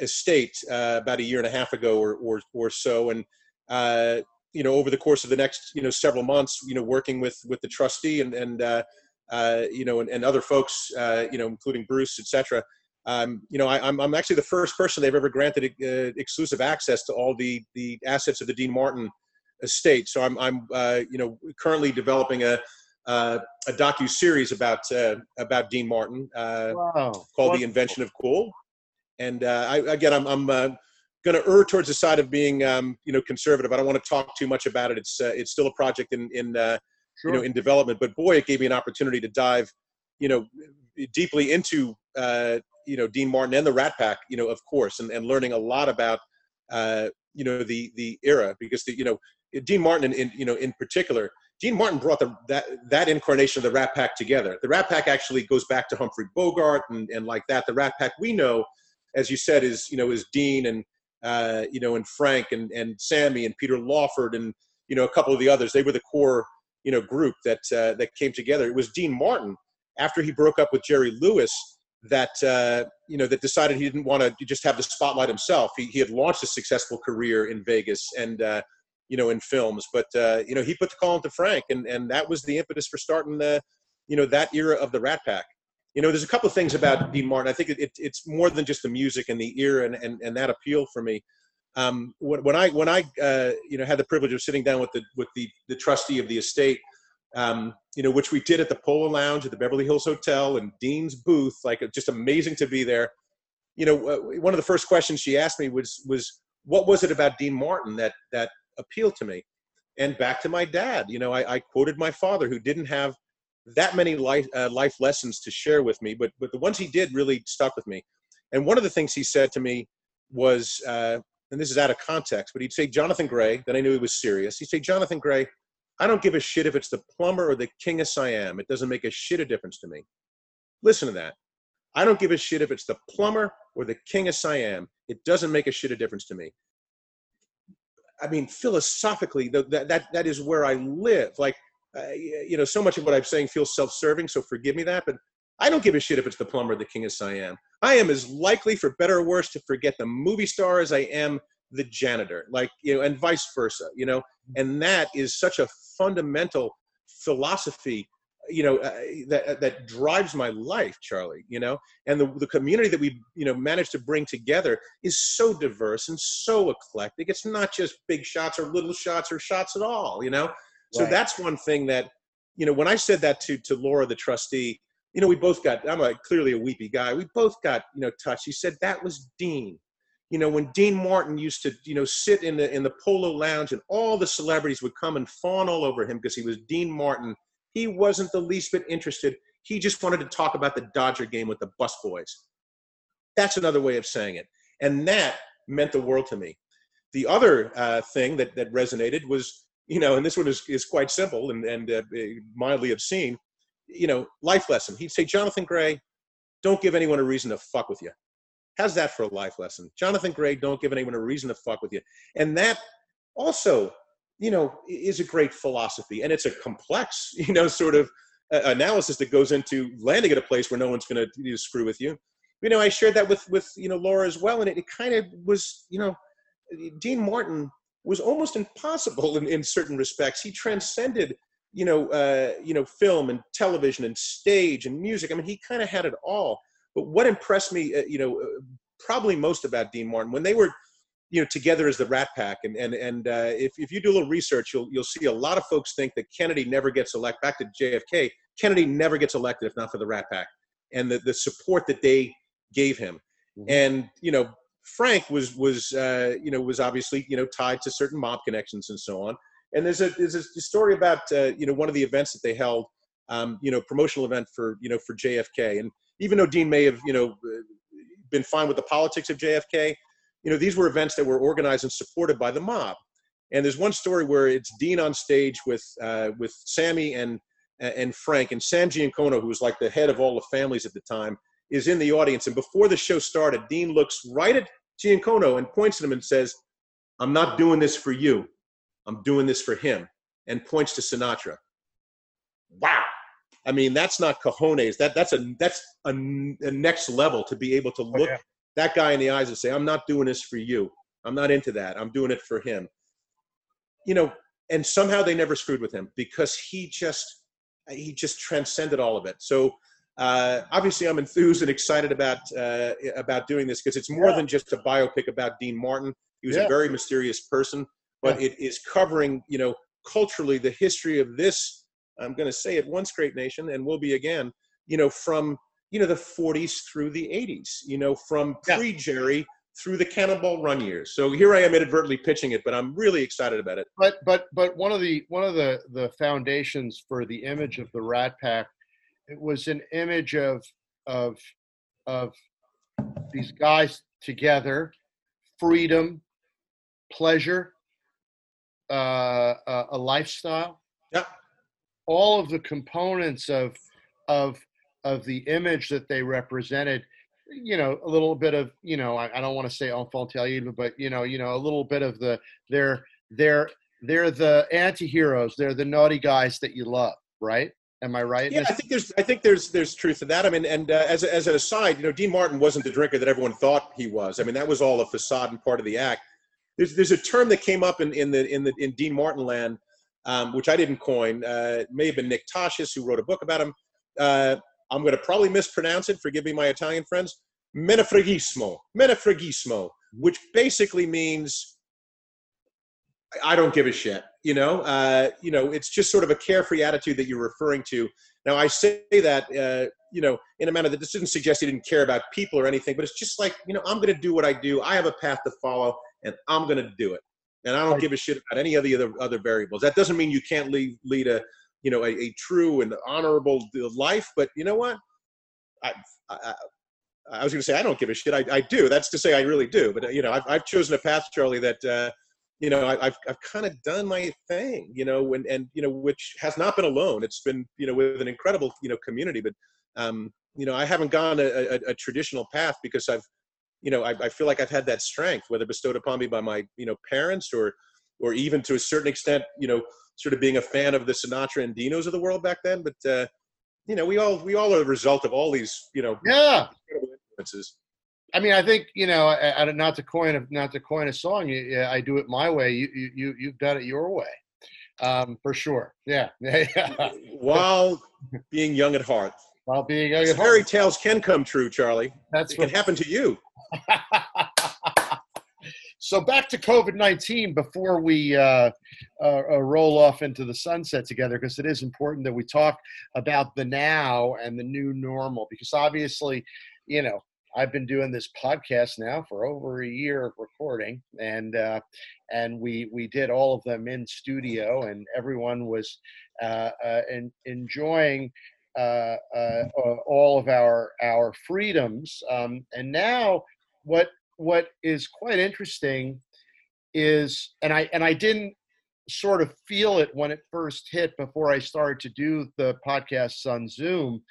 estate about a year and a half ago, or or, or so, and you know over the course of the next you know several months you know working with with the trustee and and uh, uh, you know and, and, other folks uh, you know including bruce etc um, you know I, am I'm, I'm actually the first person they've ever granted uh, exclusive access to all the the assets of the dean martin estate. So i'm i'm uh, you know currently developing a uh, a docu series about about dean martin wow. called the invention of cool. And I, again i'm i'm going to err towards the side of being, um, you know, conservative. I don't want to talk too much about it. It's uh, it's still a project in in uh, sure. you know in development. But boy, it gave me an opportunity to dive, you know, deeply into uh, you know Dean Martin and the Rat Pack, you know, of course, and, and learning a lot about uh, you know the the era because the you know Dean Martin in, in you know in particular. Dean Martin brought the, that that incarnation of the Rat Pack together. The Rat Pack actually goes back to Humphrey Bogart and, and like that. The Rat Pack we know, as you said, is you know is Dean and uh, you know, and Frank and, and Sammy and Peter Lawford and, you know, a couple of the others. They were the core, you know, group that, uh, that came together. It was Dean Martin, after he broke up with Jerry Lewis, that, uh, you know, that decided he didn't want to just have the spotlight himself. He, he had launched a successful career in Vegas and, uh, you know, in films. But, uh, you know, he put the call into Frank, and, and that was the impetus for starting the, you know, that era of the Rat Pack you know, there's a couple of things about Dean Martin. I think it, it, it's more than just the music and the ear and, and, and that appeal for me. Um, when, when, I when I uh, you know had the privilege of sitting down with the with the the trustee of the estate, um, you know, which we did at the Polo Lounge at the Beverly Hills Hotel and Dean's booth, like just amazing to be there. You know, uh, one of the first questions she asked me was was what was it about Dean Martin that that appealed to me? And back to my dad, you know, I, I quoted my father who didn't have that many life uh, life lessons to share with me, but but the ones he did really stuck with me. And one of the things he said to me was, uh, and this is out of context, but he'd say, Jonathan Gray. Then I knew he was serious. He'd say, Jonathan Gray, I don't give a shit if it's the plumber or the king of Siam. It doesn't make a shit of difference to me. Listen to that. I don't give a shit if it's the plumber or the king of Siam. It doesn't make a shit of difference to me. I mean, philosophically, that that that is where I live. Like uh, you know, so much of what I'm saying feels self-serving, so forgive me that, but I don't give a shit if it's the plumber, the king of Siam. I am as likely, for better or worse, to forget the movie star as I am the janitor, like you know, and vice versa. You know, and that is such a fundamental philosophy, you know, uh, that that drives my life, Charlie. You know, and the the community that we you know managed to bring together is so diverse and so eclectic. It's not just big shots or little shots or shots at all. You know, so right. that's one thing that, you know, when I said that to to Laura, the trustee, you know, we both got. I'm a clearly a weepy guy. We both got you know touched. He said that was Dean. You know, when Dean Martin used to you know sit in the in the Polo Lounge and all the celebrities would come and fawn all over him because he was Dean Martin. He wasn't the least bit interested. He just wanted to talk about the Dodger game with the busboys. That's another way of saying it, and that meant the world to me. The other uh, thing that that resonated was you know, and this one is, is quite simple and, and uh, mildly obscene, you know, life lesson. He'd say, Jonathan Gray, don't give anyone a reason to fuck with you. How's that for a life lesson? Jonathan Gray, don't give anyone a reason to fuck with you. And that also, you know, is a great philosophy. And it's a complex, you know, sort of uh, analysis that goes into landing at a place where no one's going to screw with you. You know, I shared that with, with, you know, Laura as well. And it, it kind of was, you know, Dean Martin was almost impossible in, in certain respects. He transcended, you know, uh, you know, film and television and stage and music. I mean, he kind of had it all. But what impressed me, uh, you know, uh, probably most about Dean Martin when they were, you know, together as the Rat Pack. And and and uh, if if you do a little research, you'll you'll see a lot of folks think that Kennedy never gets elected. Back to JFK, Kennedy never gets elected if not for the Rat Pack and the the support that they gave him. Mm-hmm. And you know, Frank was was uh, you know was obviously you know tied to certain mob connections and so on. And there's a there's a story about uh, you know one of the events that they held, um, you know, promotional event for you know for JFK. And even though Dean may have you know been fine with the politics of JFK, you know these were events that were organized and supported by the mob. And there's one story where it's Dean on stage with uh, with Sammy and and Frank and Sam Giancana, who was like the head of all the families at the time, is in the audience. And before the show started, Dean looks right at Giancana and points at him and says, I'm not doing this for you. I'm doing this for him. And points to Sinatra. Wow. I mean, that's not cojones. That that's a that's a, a next level to be able to oh, look oh, yeah. that guy in the eyes and say, "I'm not doing this for you. I'm not into that. I'm doing it for him." You know, and somehow they never screwed with him because he just he just transcended all of it. So uh, obviously I'm enthused and excited about uh, about doing this because it's more yeah. than just a biopic about Dean Martin. He was yeah. a very mysterious person, but yeah. it is covering, you know, culturally the history of this. I'm going to say it once great nation, and will be again. You know, from you know the 40s through the 80s. You know, from pre Jerry through the Cannonball Run years. So here I am inadvertently pitching it, but I'm really excited about it. But but but one of the one of the the foundations for the image of the Rat Pack it was an image of of of these guys together, freedom, pleasure, uh, a, a lifestyle. Yeah. All of the components of of of the image that they represented you know a little bit of you know I, I don't want to say enfant terrible, but you know you know a little bit of the they're they're they're the anti-heroes they're the naughty guys that you love right Am I right? Yeah, I think there's I think there's there's truth to that. I mean, and uh, as as an aside, you know, Dean Martin wasn't the drinker that everyone thought he was. I mean, that was all a facade and part of the act. There's there's a term that came up in in the in the in Dean Martin land, um, which I didn't coin. Uh, it may have been Nick Tosches who wrote a book about him. Uh, I'm going to probably mispronounce it. Forgive me, my Italian friends. Menefreghismo, menefreghismo, which basically means I don't give a shit. You know, uh, you know, it's just sort of a carefree attitude that you're referring to. Now, I say that, uh, you know, in a manner that this didn't suggest he didn't care about people or anything, but it's just like, you know, I'm going to do what I do. I have a path to follow, and I'm going to do it. And I don't give a shit about any of the other other variables. That doesn't mean you can't lead lead a, you know, a, a true and honorable life. But you know what? I, I, I was going to say I don't give a shit. I, I do. That's to say I really do. But you know, I've, I've chosen a path, Charlie, that. Uh, you know, I, have I've kind of done my thing, you know, and, and, you know, which has not been alone. It's been, you know, with an incredible, you know, community, but, um, you know, I haven't gone a, a, a traditional path because I've, you know, I, I, feel like I've had that strength, whether bestowed upon me by my, you know, parents or, or even to a certain extent, you know, sort of being a fan of the Sinatra and Dinos of the world back then. But, uh, you know, we all, we all are the result of all these, you know, yeah. influences. I mean, I think you know, I, I, not to coin a not to coin a song. You, I do it my way. You you you've done it your way, um, for sure. Yeah. While being young at heart. While being young at heart. Fairy tales can come true, Charlie. That's it what can happen to you. so back to COVID nineteen before we uh, uh, uh, roll off into the sunset together, because it is important that we talk about the now and the new normal. Because obviously, you know, I've been doing this podcast now for over a year of recording, and uh, and we we did all of them in studio, and everyone was uh, uh, in, enjoying uh, uh, all of our our freedoms. Um, and now, what what is quite interesting is, and I and I didn't sort of feel it when it first hit before I started to do the podcasts on Zoom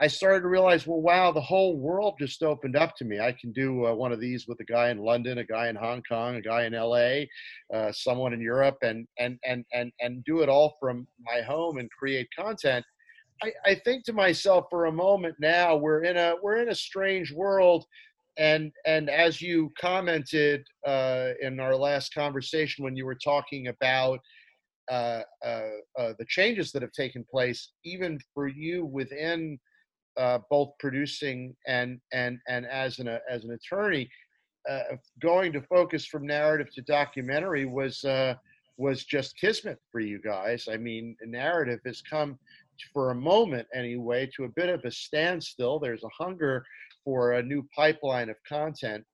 I started to realize, well, wow, the whole world just opened up to me. I can do uh, one of these with a guy in London, a guy in Hong Kong, a guy in LA, uh, someone in Europe, and and and and and do it all from my home and create content. I, I think to myself for a moment now, we're in a we're in a strange world, and and as you commented uh, in our last conversation when you were talking about uh, uh, uh, the changes that have taken place, even for you within uh, both producing and and and as an as an attorney, uh, going to focus from narrative to documentary was uh, was just kismet for you guys. I mean, narrative has come for a moment anyway to a bit of a standstill. There's a hunger for a new pipeline of content.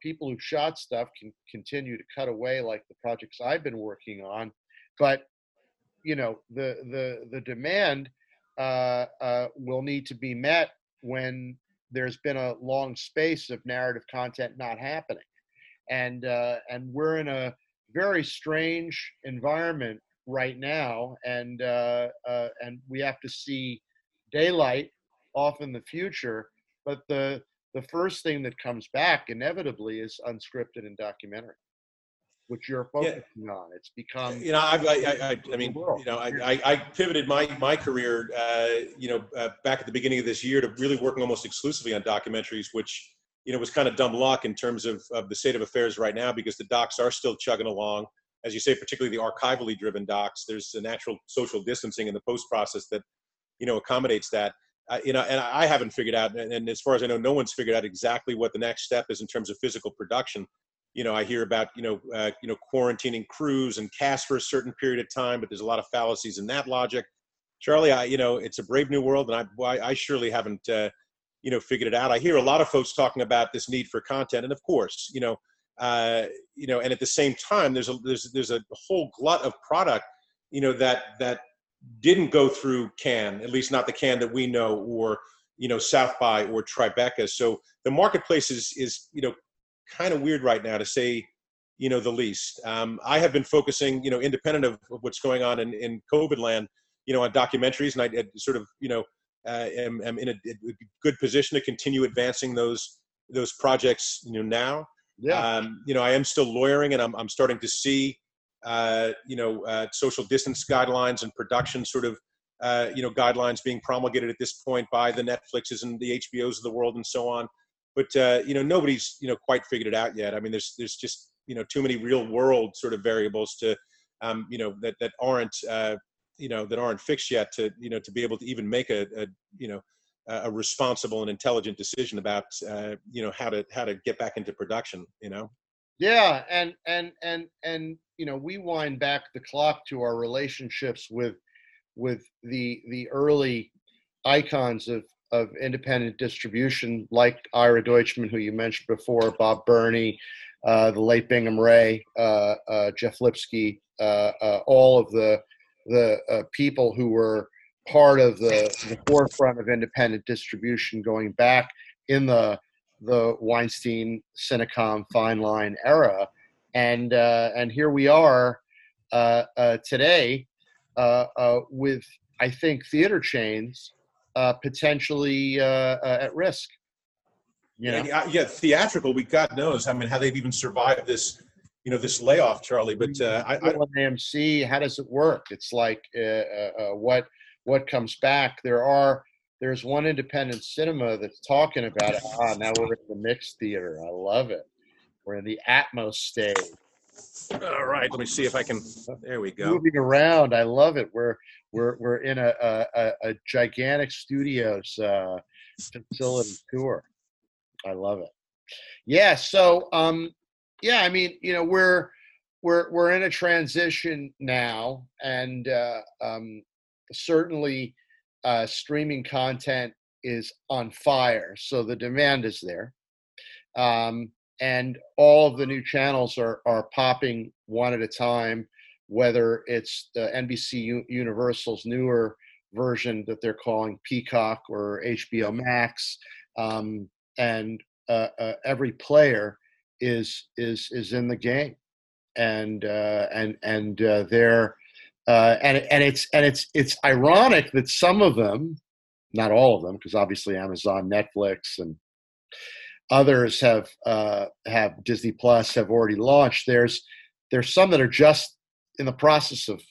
People who shot stuff can continue to cut away like the projects I've been working on, but you know the the the demand uh, uh, will need to be met when there's been a long space of narrative content not happening, and uh, and we're in a very strange environment right now, and uh, uh, and we have to see daylight off in the future. But the the first thing that comes back inevitably is unscripted and documentary which you're focusing yeah. on. It's become you know I've, I I, I mean you know I, I, pivoted my my career uh, you know uh, back at the beginning of this year to really working almost exclusively on documentaries, which you know was kind of dumb luck in terms of of the state of affairs right now because the docs are still chugging along. As you say, particularly the archivally driven docs, there's a natural social distancing in the post process that you know accommodates that. Uh, you know, and I haven't figured out, and, and as far as I know, no one's figured out exactly what the next step is in terms of physical production you know, I hear about you know, uh, you know, quarantining crews and cast for a certain period of time, but there's a lot of fallacies in that logic. Charlie, I, you know, it's a brave new world, and I, I, I surely haven't, uh, you know, figured it out. I hear a lot of folks talking about this need for content, and of course, you know, uh, you know, and at the same time, there's a there's there's a whole glut of product, you know, that that didn't go through can, at least not the can that we know, or you know, South by or Tribeca. So the marketplace is is you know kind of weird right now to say, you know, the least. Um, I have been focusing, you know, independent of, what's going on in, in COVID land, you know, on documentaries, and I, I sort of, you know, uh, am, am in a, a, good position to continue advancing those those projects, you know, now. Yeah. Um, you know, I am still lawyering, and I'm I'm starting to see, uh, you know, uh, social distance guidelines and production sort of. Uh, you know, guidelines being promulgated at this point by the Netflixes and the HBOs of the world and so on but uh, you know nobody's you know quite figured it out yet. I mean, there's there's just you know too many real world sort of variables to um, you know that that aren't uh, you know that aren't fixed yet to you know to be able to even make a, a you know a responsible and intelligent decision about uh, you know how to how to get back into production. You know. Yeah, and and and and you know we wind back the clock to our relationships with with the the early icons of of independent distribution, like Ira Deutchman, who you mentioned before, Bob Berney, uh, the late Bingham Ray, uh, uh, Jeff Lipsky, uh, uh, all of the the uh, people who were part of the, the forefront of independent distribution going back in the the Weinstein, Cinecom, Fine Line era, and and here we are today with I think theater chains uh, potentially uh, uh, at risk. You know? yeah, yeah, theatrical. We God knows. I mean, how they've even survived this, you know, this layoff, Charlie. But uh, I, I AMC, how does it work? It's like uh, uh, what what comes back. There are there's one independent cinema that's talking about it. Ah, now we're in the mixed theater. I love it. We're in the Atmos stage. All right, let me see if I can. There we go. Moving around, I love it. We're we're we're in a a, a gigantic studios uh, facility tour. I love it. Yeah. So um, yeah, I mean, you know, we're we're we're in a transition now, and uh, um, certainly uh, streaming content is on fire. So the demand is there. Um, and all of the new channels are are popping one at a time whether it's the NBC Universal's newer version that they're calling Peacock or HBO Max, um, and uh, uh, every player is is is in the game, and uh, and and uh, they're uh, and and it's and it's it's ironic that some of them, not all of them, because obviously Amazon, Netflix, and others have uh, have Disney Plus have already launched. There's there's some that are just in the process of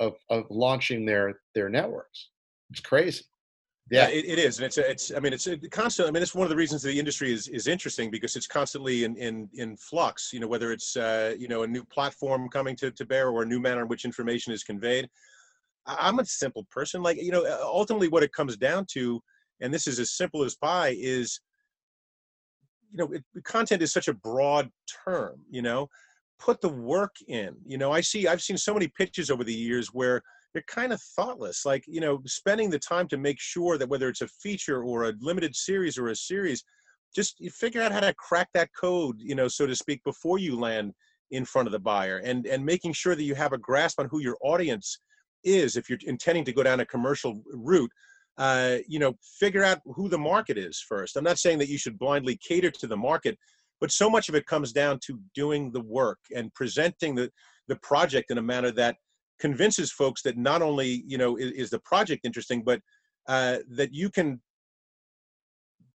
of, of launching their their networks. It's crazy. Yeah, it, it is, and it's it's. I mean, it's a constant. I mean, it's one of the reasons the industry is is interesting because it's constantly in in in flux. You know, whether it's uh, you know a new platform coming to to bear or a new manner in which information is conveyed. I'm a simple person. Like you know, ultimately, what it comes down to, and this is as simple as pie, is you know, it, content is such a broad term. You know, put the work in. You know, I see I've seen so many pitches over the years where they're kind of thoughtless, like you know, spending the time to make sure that whether it's a feature or a limited series or a series, just figure out how to crack that code, you know, so to speak, before you land in front of the buyer, and and making sure that you have a grasp on who your audience is if you're intending to go down a commercial route. Uh, you know, figure out who the market is first. I'm not saying that you should blindly cater to the market, but so much of it comes down to doing the work and presenting the the project in a manner that convinces folks that not only you know is, is the project interesting, but uh, that you can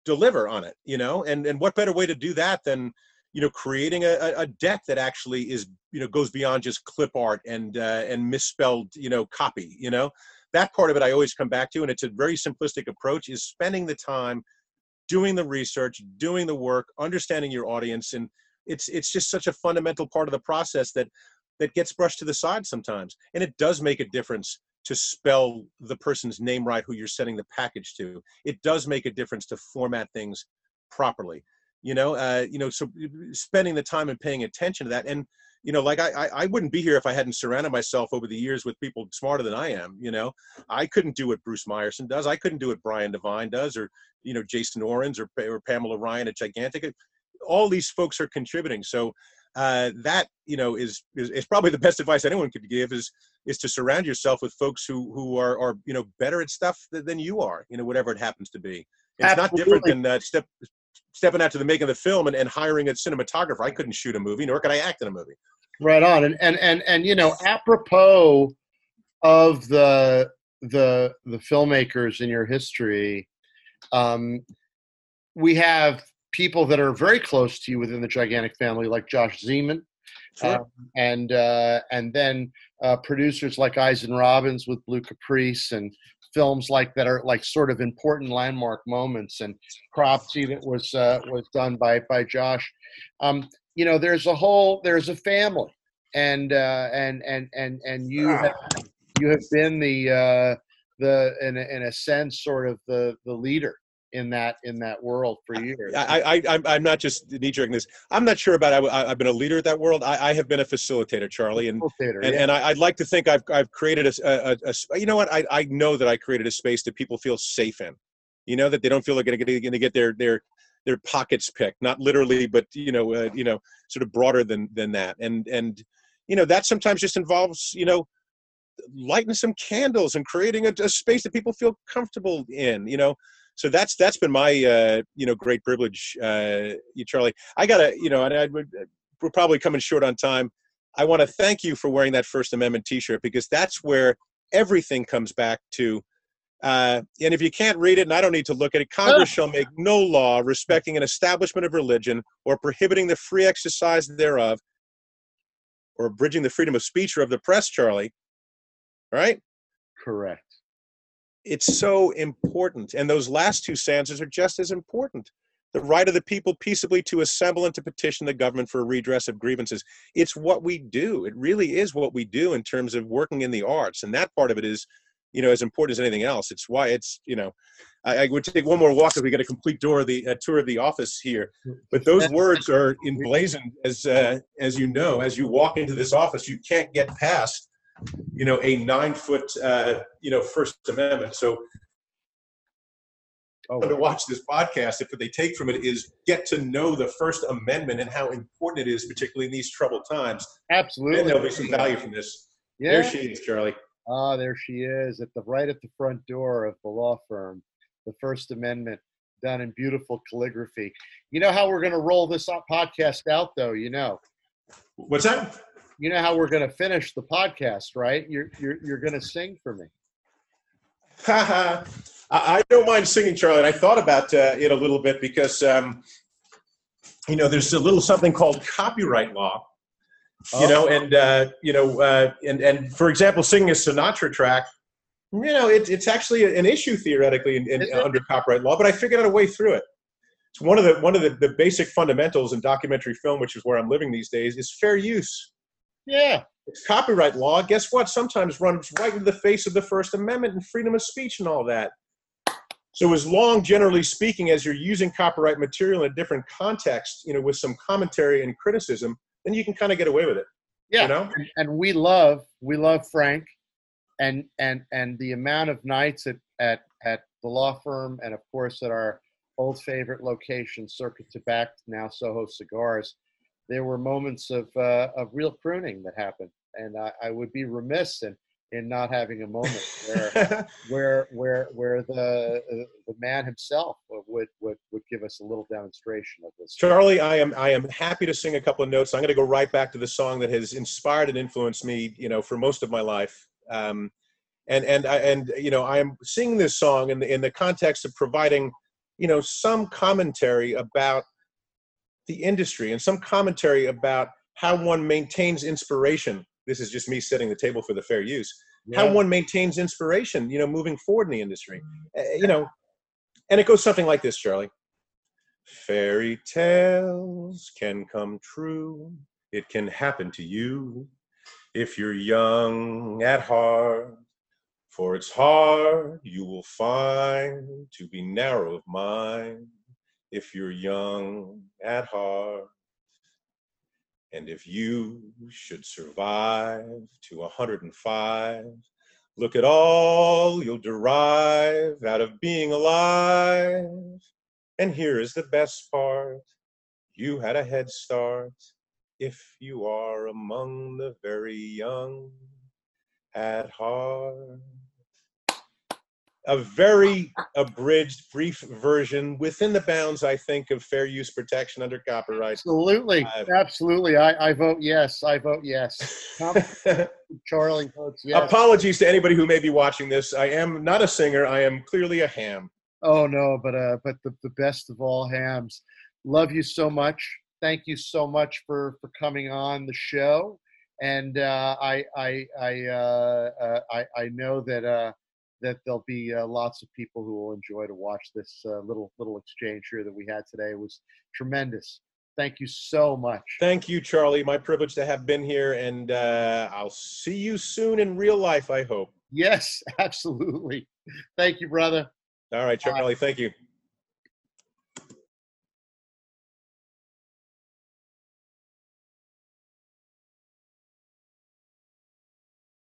deliver on it. You know, and and what better way to do that than you know creating a, a deck that actually is you know goes beyond just clip art and uh, and misspelled you know copy. You know, that part of it I always come back to, and it's a very simplistic approach: is spending the time doing the research, doing the work, understanding your audience, and it's it's just such a fundamental part of the process that that gets brushed to the side sometimes. And it does make a difference to spell the person's name right who you're sending the package to. It does make a difference to format things properly. You know, uh, you know, so spending the time and paying attention to that. And you know, like I, I wouldn't be here if I hadn't surrounded myself over the years with people smarter than I am. You know, I couldn't do what Bruce Meyerson does. I couldn't do what Brian Devine does, or you know, Jason Orens or, or Pamela Ryan at Gigantic. All these folks are contributing. So uh, that you know is, is, is probably the best advice anyone could give is is to surround yourself with folks who who are are you know better at stuff than you are. You know, whatever it happens to be. It's Absolutely. not different than uh, step stepping out to the making of the film and, and hiring a cinematographer. I couldn't shoot a movie, nor could I act in a movie. Right on, and and and and you know, apropos of the the the filmmakers in your history, um, we have people that are very close to you within the gigantic family, like Josh Zeman, sure. um, and uh, and then uh, producers like Isen Robbins with Blue Caprice and films like that are like sort of important landmark moments. And Cropsy that was uh, was done by by Josh. Um, you know, there's a whole there's a family, and uh, and and and and you have, you have been the uh, the in a, in a sense sort of the the leader in that in that world for years. I, I, I'm not just knee jerking this. I'm not sure about. I, have been a leader of that world. I, I have been a facilitator, Charlie, and facilitator, and, yeah. and I, would like to think I've I've created a, a, a, You know what? I, I know that I created a space that people feel safe in. You know that they don't feel like they're going to get their their their pockets picked, not literally, but you know, uh, you know, sort of broader than than that. And and you know that sometimes just involves you know lighting some candles and creating a, a space that people feel comfortable in. You know, so that's that's been my uh, you know great privilege, uh, you Charlie. I gotta you know, and I would we're probably coming short on time. I want to thank you for wearing that First Amendment T-shirt because that's where everything comes back to uh, and if you can't read it, and I don't need to look at it, Congress shall make no law respecting an establishment of religion or prohibiting the free exercise thereof or abridging the freedom of speech or of the press, Charlie. Right? Correct. It's so important. And those last two stanzas are just as important. The right of the people peaceably to assemble and to petition the government for a redress of grievances. It's what we do. It really is what we do in terms of working in the arts. And that part of it is you know as important as anything else. It's why it's you know I, I would take one more walk if we get a complete tour of the tour of the office here. But those words are emblazoned as uh, as you know as you walk into this office. You can't get past you know a nine foot uh, you know First Amendment. So oh. to watch this podcast, if what they take from it is get to know the First Amendment and how important it is, particularly in these troubled times. Absolutely, and there'll be some value from this. Yeah. There she is, Charlie. Ah, there she is at the right at the front door of the law firm. The First Amendment done in beautiful calligraphy. You know how we're going to roll this podcast out, though. You know. What's that? You know how we're going to finish the podcast, right? You're you're you're going to sing for me. I, I don't mind singing, Charlie. And I thought about uh, it a little bit because, um, you know, there's a little something called copyright law you know, oh. and uh, you know, uh, and and for example, singing a Sinatra track, you know, it, it's actually an issue theoretically in, in, under copyright law. But I figured out a way through it. It's one of the one of the, the basic fundamentals in documentary film, which is where I'm living these days, is fair use. Yeah, it's copyright law. Guess what? Sometimes runs right into the face of the First Amendment and freedom of speech and all that. So as long, generally speaking, as you're using copyright material in a different context, you know, with some commentary and criticism, then you can kind of get away with it. Yeah, you know? and, and we love we love Frank, and and and the amount of nights at at at the law firm, and of course at our old favorite location, Circuit Tobacco, now Soho Cigars, there were moments of uh, of real pruning that happened, and I, I would be remiss in in not having a moment where where where where the uh, the man himself would would would give us a little demonstration of this. Charlie, I am I am happy to sing a couple of notes. I'm going to go right back to the song that has inspired and influenced me, you know, for most of my life. Um, and and I, and you know, I am singing this song in the in the context of providing, you know, some commentary about the industry and some commentary about how one maintains inspiration. This is just me setting the table for the fair use. Yeah. how one maintains inspiration you know moving forward in the industry. Uh, you know and it goes something like this charlie. Fairy tales can come true. It can happen to you. If you're young at heart for it's hard you will find to be narrow of mind if you're young at heart and if you should survive to 105, look at all you'll derive out of being alive. And here is the best part you had a head start if you are among the very young at heart a very abridged, brief version within the bounds, I think, of fair use protection under copyright. Absolutely, uh, absolutely. I, I, vote yes. I vote yes. Charlie votes yes. Apologies to anybody who may be watching this. I am not a singer. I am clearly a ham. Oh no, but uh, but the, the best of all hams. Love you so much. Thank you so much for for coming on the show. And uh, I I I, uh, uh I I know that uh, that there'll be uh, lots of people who will enjoy to watch this uh, little little exchange here that we had today. It was tremendous. Thank you so much. Thank you, Charlie. My privilege to have been here, and uh, I'll see you soon in real life. I hope. Yes, absolutely. Thank you, brother. All right, Charlie. Thank you.